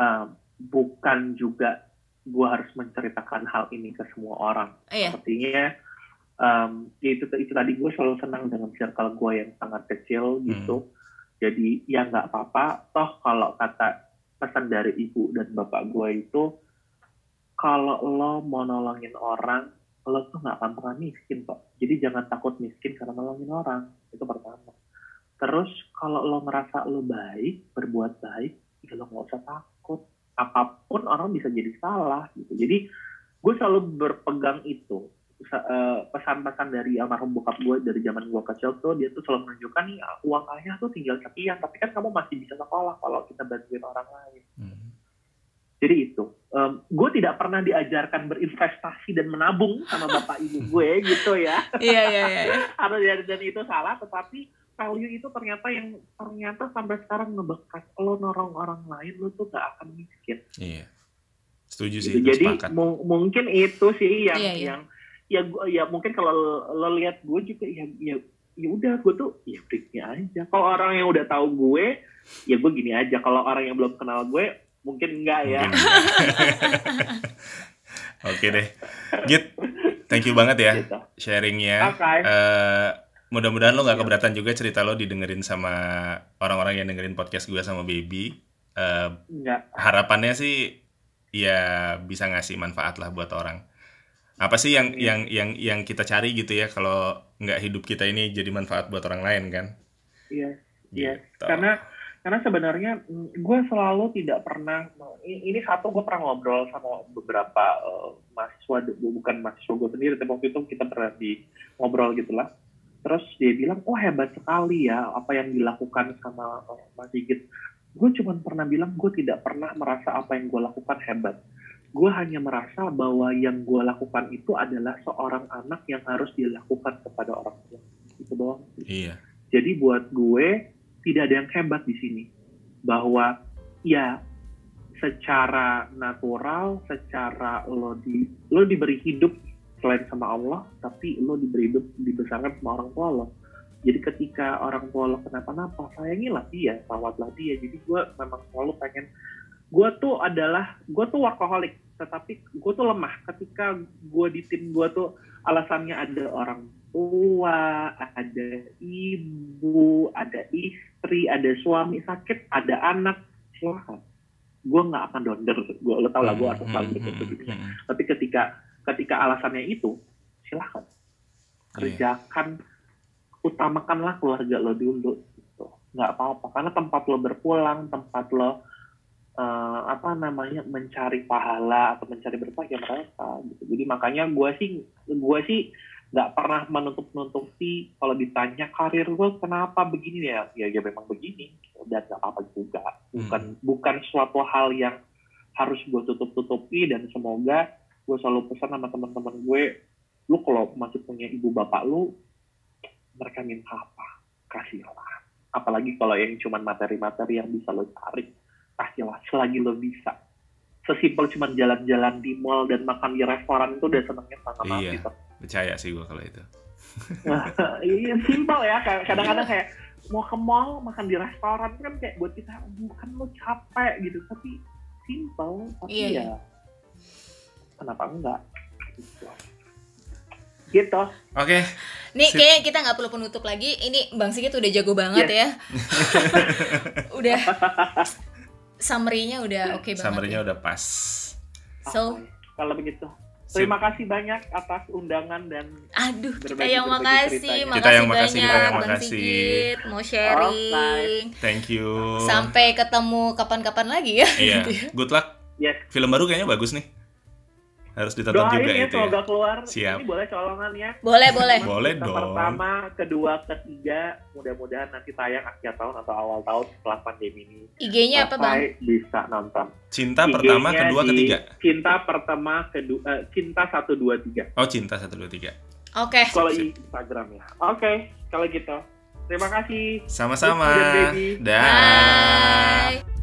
uh, bukan juga gue harus menceritakan hal ini ke semua orang. Iya. Artinya um, ya itu itu tadi gue selalu senang dengan circle gue yang sangat kecil gitu. Jadi ya nggak apa-apa. Toh kalau kata pesan dari ibu dan bapak gue itu kalau lo mau nolongin orang, lo tuh nggak akan pernah miskin kok. Jadi jangan takut miskin karena nolongin orang. Itu pertama. Terus kalau lo merasa lo baik, berbuat baik, ya lo nggak usah takut. Apa pun orang bisa jadi salah gitu. Jadi gue selalu berpegang itu pesan-pesan dari almarhum bokap gue dari zaman gue kecil tuh dia tuh selalu menunjukkan nih uang ayah tuh tinggal sekian tapi kan kamu masih bisa sekolah kalau kita bantuin orang lain Hmm. jadi itu Em, gue tidak pernah diajarkan berinvestasi dan menabung sama bapak ibu [LAUGHS] gue gitu ya Iya iya iya. atau dan, dan itu salah tetapi value itu ternyata yang ternyata sampai sekarang ngebekas lo norong orang lain lo tuh gak akan miskin Iya. Setuju sih, gitu. jadi sepakat. mu- mungkin itu sih yang Iya, iya. yang ya gua, ya mungkin kalau lo, lo lihat gue juga ya ya ya udah gue tuh ya freaknya aja kalau orang yang udah tahu gue ya gue gini aja kalau orang yang belum kenal gue mungkin enggak ya. [LAUGHS] Oke deh. Git, thank you banget ya gitu. sharingnya. oke Eh, mudah-mudahan lo nggak Iya. keberatan juga cerita lo didengerin sama orang-orang yang dengerin podcast gue sama Baby. Enggak harapannya sih ya bisa ngasih manfaat lah buat orang. Apa sih yang Iya. yang yang yang kita cari gitu ya kalau nggak hidup kita ini jadi manfaat buat orang lain kan? iya Iya, Gitu. karena karena sebenarnya mm, gue selalu tidak pernah ini, satu gue pernah ngobrol sama beberapa eh, mahasiswa bukan mahasiswa gue sendiri tapi waktu itu kita pernah di ngobrol gitulah terus dia bilang oh hebat sekali ya apa yang dilakukan sama eh, Mas Sigit gue cuma pernah bilang gue tidak pernah merasa apa yang gue lakukan hebat gue hanya merasa bahwa yang gue lakukan itu adalah seorang anak yang harus dilakukan kepada orang tua itu doang Iya. jadi buat gue tidak ada yang hebat di sini. Bahwa ya secara natural, secara lo di lo diberi hidup selain sama Allah, tapi lo diberi hidup dibesarkan sama orang tua lo. Jadi ketika orang tua lo kenapa-napa, sayangilah dia, rawatlah dia. Jadi gue memang selalu pengen, gue tuh adalah, gue tuh workaholic, tetapi gue tuh lemah. Ketika gue di tim gue tuh alasannya ada orang tua, ada ibu, ada istri, ada suami sakit, ada anak, silahkan. Gue nggak akan donder, gue lo tau lah gue harus selalu Hmm, hmm, begini. hmm, Tapi ketika ketika alasannya itu, silahkan Iya. kerjakan, utamakanlah keluarga lo dulu. Gitu. Nggak apa-apa, karena tempat lo berpulang, tempat lo eh, apa namanya mencari pahala atau mencari berkah ya mereka. Gitu. Jadi makanya gue sih gue sih nggak pernah menutup nutupi kalau ditanya karir gue kenapa begini ya. Ya ya memang begini dan nggak apa juga. Bukan bukan suatu hal yang harus gue tutup tutupi dan semoga gue selalu pesan sama teman-teman gue lu kalau masih punya ibu bapak lu mereka minta apa? Kasihlah apalagi kalau yang cuma materi-materi yang bisa lo cari kasihlah selagi lo bisa sesimpel cuma jalan-jalan di mall dan makan di restoran itu udah senengnya sangat Iya. mati tuh. Percaya sih gue kalau itu. [LAUGHS] iya simpel ya kadang-kadang kayak mau ke mall makan di restoran kan kayak buat kita bukan lo capek gitu tapi simpel tapi Iya, ya kenapa enggak gitu, gitu. Oke, Nih Sip. kayaknya kita nggak perlu penutup lagi. Ini Bang Sigit udah jago banget ya. [LAUGHS] udah [LAUGHS] summary-nya udah oke banget. summary-nya ya. udah pas. So, kalau begitu terima kasih banyak atas undangan dan aduh kita Berbagi- yang berbagi makasih, makasih Kita yang makasih, banyak kita yang Bang makasih. Sigit mau sharing. Thank you. Sampai ketemu kapan-kapan lagi ya. Iya, [LAUGHS] good luck. yes Film baru kayaknya bagus nih. Harus ditonton doain juga ya itu ya. semoga keluar Siap. ini boleh colongan ya Boleh, boleh. Boleh dong. pertama kedua ketiga mudah-mudahan nanti tayang akhir tahun atau awal tahun setelah pandemi ini IG-nya apa, Bang? bisa nonton Cinta pertama, IG-nya kedua, di ketiga. cinta pertama kedua eh, cinta satu dua tiga Oh, cinta satu dua tiga. Oke. kalau Sip. Instagram ya oke kalau gitu Terima kasih. Sama-sama. Dah. Bye.